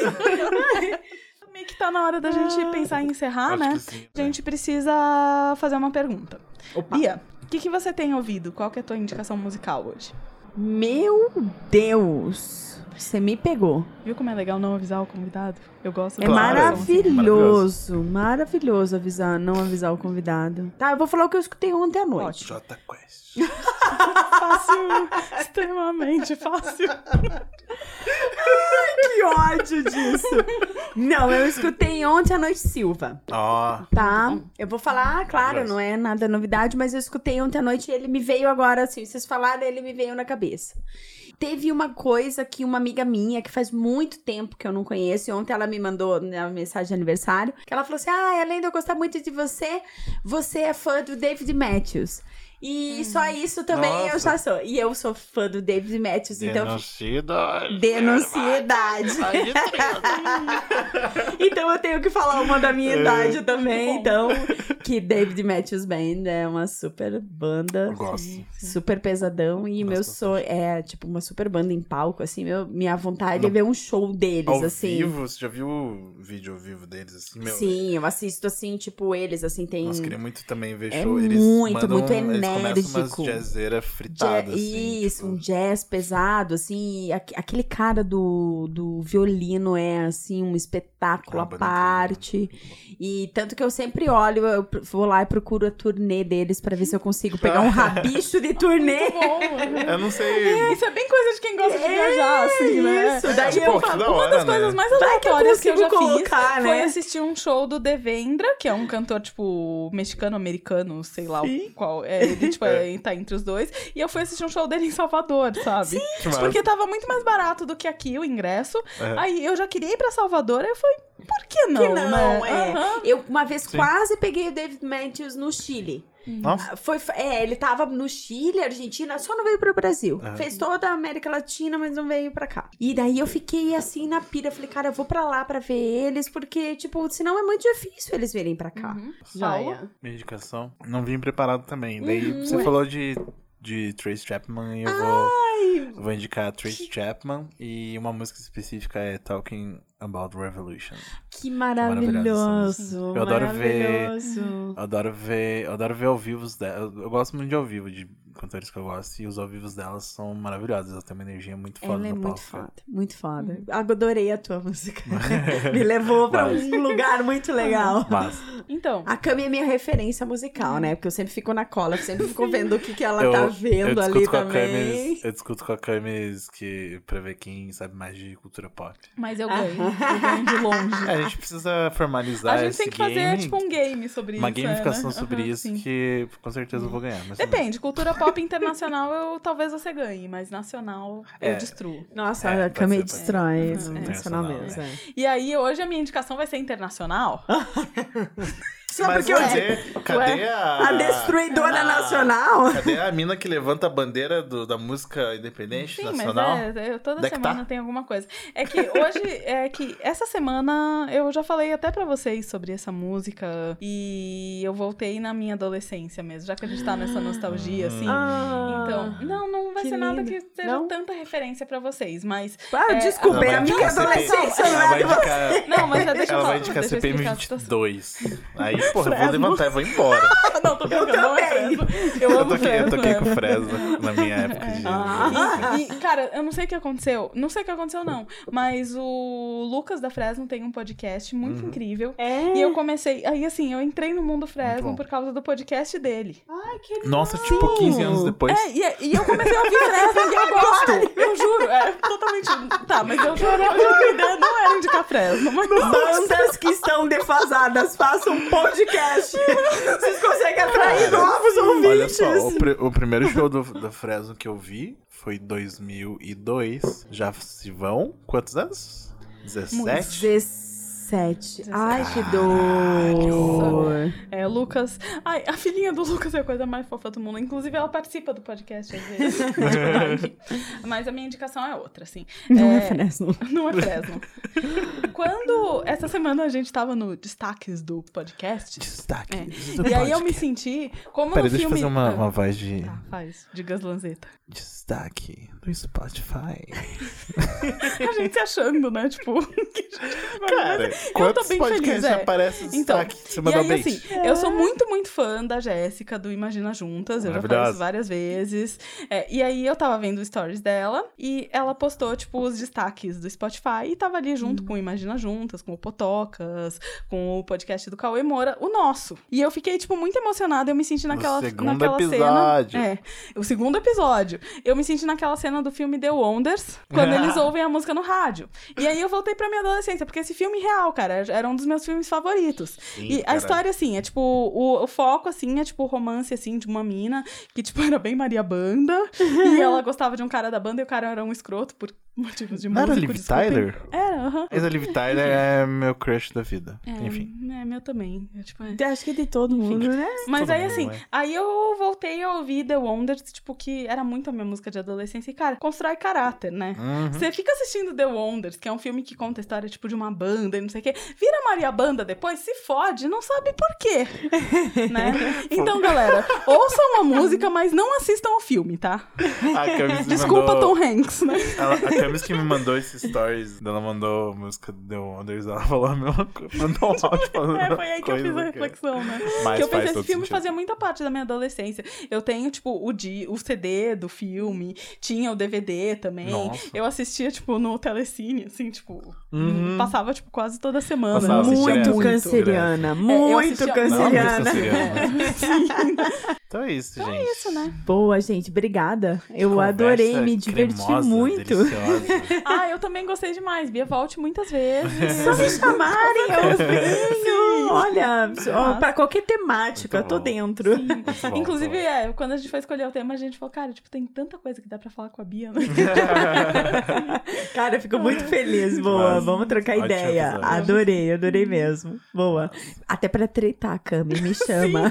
Meio que tá na hora da gente pensar em encerrar, Acho né? sim. A gente precisa fazer uma pergunta. Opa. Bia, o que, que você tem ouvido? Qual que é a tua indicação musical hoje? Meu Deus. Você me pegou. Viu como é legal não avisar o convidado? Eu gosto É da Claro. assim. maravilhoso, maravilhoso avisar, não avisar o convidado. Tá, eu vou falar o que eu escutei ontem à noite. J Quest. Fácil, extremamente fácil. Que ódio disso. Não, eu escutei ontem à noite Silva. Ó, Tá? Eu vou falar, claro, não é nada novidade, mas eu escutei ontem à noite e ele me veio agora, assim, vocês falaram, ele me veio na cabeça. Teve uma coisa que uma amiga minha, que faz muito tempo que eu não conheço, e ontem ela me mandou uma mensagem de aniversário, que ela falou assim: Ah, além de eu gostar muito de você, você é fã do David Matthews. E só isso também eu Nossa. já sou. E eu sou fã do David Matthews, então Denuncidade. Denunciedade. então eu tenho que falar uma da minha idade também. Então, que David Matthews Band é uma super banda. Eu gosto. Super pesadão. E Gosto meu sonho é, tipo, uma super banda em palco, assim. Meu, minha vontade é ver um show deles, Ao assim. vivo, você já viu o vídeo ao vivo deles, assim, meu? Sim, eu assisto, assim, tipo, eles, assim, tem... Nossa, queria muito também ver É show. Eles muito, mandam, muito Eles começam enérgico. umas jazzeira fritada, Ja- assim. Isso, tipo, um jazz pesado, assim. aque- Aquele cara do, do violino é, assim, um espetáculo à banda parte. E tanto que eu sempre olho, eu vou lá e procuro a turnê deles pra ver se eu consigo pegar um rabicho de turnê. Bom, Eu não sei. Isso é bem coisa de quem gosta de viajar, assim, né? Isso, daí Tipo, eu falo, da Uma das coisas né? mais Vai que eu aleatórias que eu, já consigo fiz colocar, foi né? assistir um show do Devendra, que é um cantor, tipo, mexicano-americano, sei lá o qual. É, tipo, é, tá entre os dois. E eu fui assistir um show dele em Salvador, sabe? Que massa. Porque tava muito mais barato do que aqui o ingresso. É. Aí eu já queria ir pra Salvador, aí eu falei, por que não, que não, né? é. Eu uma vez Sim. quase peguei o David Matthews no Chile. Nossa, Foi, é, ele tava no Chile, Argentina, só não veio pro Brasil. Aham. Fez toda a América Latina, mas não veio pra cá. E daí eu fiquei assim na pira. Falei, cara, eu vou pra lá pra ver eles, porque, tipo, senão é muito difícil eles virem pra cá. Uhum. Joia. minha indicação. Não vim preparado também. Daí Uhum. você falou de, de Trace Chapman e eu vou, eu vou indicar Trace Chapman e uma música específica é Talking About Revolution. Que maravilhoso. Eu adoro ver- maravilhoso. Eu adoro ver, eu adoro ver ao vivo. Eu, eu gosto muito de ao vivo, de cantores que eu gosto, e os ao vivos delas são maravilhosos. Elas têm uma energia muito foda Ela é no muito palco. foda, muito foda. Adorei a tua música. Me levou pra Mas- um lugar muito legal. Mas Então, A Cami é minha referência musical, né? Porque eu sempre fico na cola, eu sempre fico vendo o que, que ela eu, tá eu vendo ali discuto com a também. Camis, eu discuto com a Camis que pra ver quem sabe mais de cultura pop. mas eu ganho. Eu ganho de longe. É, a gente precisa formalizar A gente esse tem que fazer, game, tipo, um game sobre uma isso. é, gamificação né? sobre Aham, isso sim. que com certeza eu vou ganhar. Depende, cultura pop internacional eu talvez você ganhe, mas nacional eu É. destruo. Nossa, É, a Cami pode destrói. É, É. nacional mesmo. é. E aí, hoje a minha indicação vai ser internacional. Só Mas porque eu cadê, cadê a... a destruidora a- nacional. Cadê a mina que levanta a bandeira do- da música independente Sim, nacional? mas é, eu- toda é que semana tá? tem alguma coisa. É que hoje, é que essa semana eu já falei até pra vocês sobre essa música e eu voltei na minha adolescência mesmo, já que a gente tá nessa nostalgia, assim. Ah. Então, não, não vai ser nada lindo. que seja Não? tanta referência pra vocês, mas. Ah, É, desculpa, Ela é a minha indicar CP adolescência, não Ela é de você. indicar, Não, mas é, deixa eu ela falar. vai indicar CPM explicar a situação. 22. Aí, porra, eu vou Fresno. levantar e vou embora. Não, tô brincando, não é. Fresno. Eu Eu amo toquei, eu toquei com Fresno. Fresno na minha época de. Ah. E, e, cara, eu não sei o que aconteceu. Não sei o que aconteceu, não. Mas o Lucas da Fresno tem um podcast muito incrível. É. E eu comecei. Aí, assim, eu entrei no mundo Fresno por causa do podcast dele. Ai, que Nossa, tipo, 15 anos depois. É, e, e eu comecei a ouvir Fresno e eu gosto. Eu juro. É totalmente. Tá, mas eu juro. Ideia não era indicar Fresno. Mas Bandas que estão defasadas, façam um podcast. Vocês conseguem atrair novos ouvintes. Olha só, o, pri- o primeiro show do, do Fresno que eu vi foi em 2002. Já se vão quantos anos? 17? 17. Ai, que dor. É, Lucas. Ai, a filhinha do Lucas é a coisa mais fofa do mundo. Inclusive, ela participa do podcast às vezes. Mas a minha indicação é outra, assim. Não é, É, Fresno. Não é Fresno. Quando essa semana a gente tava no destaques do podcast. Destaque. É. do E aí eu me senti como Peraí, no deixa eu filme. fazer uma, Ah, uma voz de Tá, faz, de Gaslanzeta. destaque do Spotify. A gente se achando, né? Tipo. Cara, Mas eu quantos tô bem podcasts feliz, é. aparece Então, destaque? Você E aí, assim, eu sou muito, muito fã da Jéssica, do Imagina Juntas. Eu já falei isso várias vezes. É, e aí eu tava vendo os stories dela e ela postou, tipo, os destaques do Spotify e tava ali junto com o Imagina Juntas, com o Potocas, com o podcast do Cauê Moura, o nosso. E eu fiquei, tipo, muito emocionada. Eu me senti naquela, segundo naquela episódio. cena. É, o segundo episódio. Eu me senti naquela cena do filme The Wonders, quando eles ouvem a música no rádio. E aí eu voltei pra minha adolescência, porque esse filme real, cara, era um dos meus filmes favoritos. Sim, e a história, assim, é tipo, o, o foco, assim, é tipo o romance, assim, de uma mina que, tipo, era bem Maria Banda. e ela gostava de um cara da banda e o cara era um escroto, por, motivos de Não era Liv desculpem. Tyler? Era, aham. Mas a Liv Tyler é meu crush da vida. É, Enfim. É, meu também. É, tipo, é. Acho que de todo mundo, né? Mas Todo aí, mundo, assim, é. aí eu voltei a ouvir The Wonders, tipo, que era muito a minha música de adolescência. E, cara, constrói caráter, né? Uhum. Você fica assistindo The Wonders, que é um filme que conta a história, tipo, de uma banda e não sei o quê. Vira Maria Banda depois, se fode, não sabe por quê. né? Então, galera, ouçam a música, mas não assistam o filme, tá? A Camis me Desculpa, mandou... Tom Hanks, né? Ela, a Camis que me mandou esses stories, ela mandou a música do The Wonders, ela falou a mesma coisa. Mandou um áudio falando É, foi aí que eu fiz a reflexão, né? Mas que eu fiz esse filme sentido. fazia muita parte da minha adolescência. Eu tenho, tipo, o, di, o CD do filme, tinha o DVD também. Nossa. Eu assistia, tipo, no Telecine, assim, tipo, Uhum. passava, tipo, quase toda semana. Passava, Muito canceriana, eu muito assistia- Não, canceriana. muito canceriana. Então é isso, gente. Isso, né? Boa, gente, obrigada. Eu Conversa adorei, me diverti cremosa, muito. Ah, eu também gostei demais. Bia, volte muitas vezes. Só me chamarem, eu venho. Olha, ó, pra qualquer temática, eu tô dentro. Bom, Inclusive, é, quando a gente foi escolher o tema, a gente falou, cara, tipo, tem tanta coisa que dá pra falar com a Bia, né? Cara, eu fico muito feliz. Boa, Mas, vamos trocar ideia. Adorei, adorei mesmo. Boa. Até pra tretar, Cami, me chama.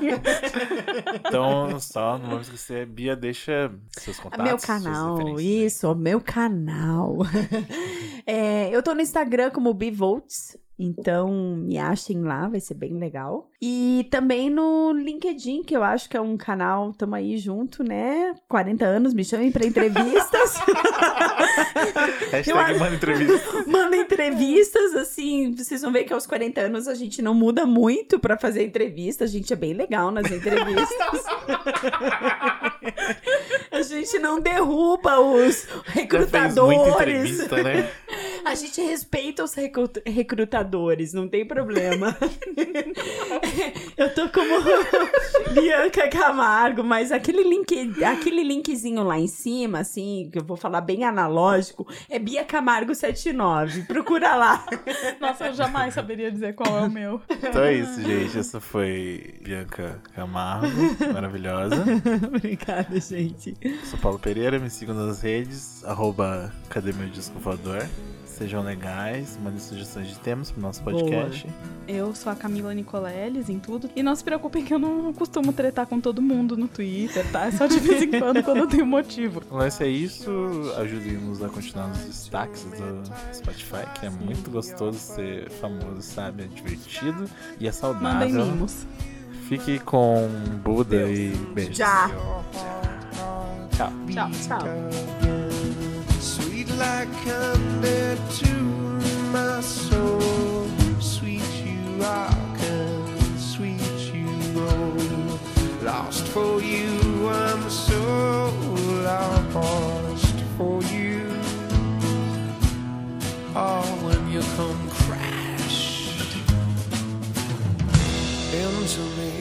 Então, só não vamos esquecer, Bia, deixa seus contatos. Meu canal, isso, meu canal. É, eu tô no Instagram como Bivolts, então me achem lá, vai ser bem legal. E também no LinkedIn, que eu acho que é um canal, tamo aí junto, né? 40 anos, me chamem pra entrevistas. Hashtag manda entrevista. Manda entrevistas, assim, vocês vão ver que aos 40 anos a gente não muda muito pra fazer entrevista, a gente é bem legal nas entrevistas. A gente não derruba os Já fez muita recrutadores. né? A gente respeita os recru- recrutadores, não tem problema. Eu tô como Bianca Camargo, mas aquele link, aquele linkzinho lá em cima, assim, que eu vou falar bem analógico, é Bia Camargo 79. Procura lá. Nossa, eu jamais saberia dizer qual é o meu. Então é isso, gente. Essa foi Bianca Camargo, maravilhosa. Obrigada, gente. Sou Paulo Pereira, me sigam nas redes, arroba Cadê Meu Disco Voador. Sejam legais, mandem sugestões de temas pro nosso podcast. Eu sou a Camila Nicoleles em tudo. E não se preocupem que eu não costumo tretar com todo mundo no Twitter, tá? É só de vez em quando, quando eu tenho motivo. Lance é isso, ajudem-nos a continuar nos destaques do Spotify, que é muito gostoso ser famoso, sabe? É divertido e é Mandem saudável. mimos. Fique com Buda e beijo. Já. Tchau. Ciao. Ciao. Ciao. lost for you. I'm so lost for you. Oh, when you come crash into me.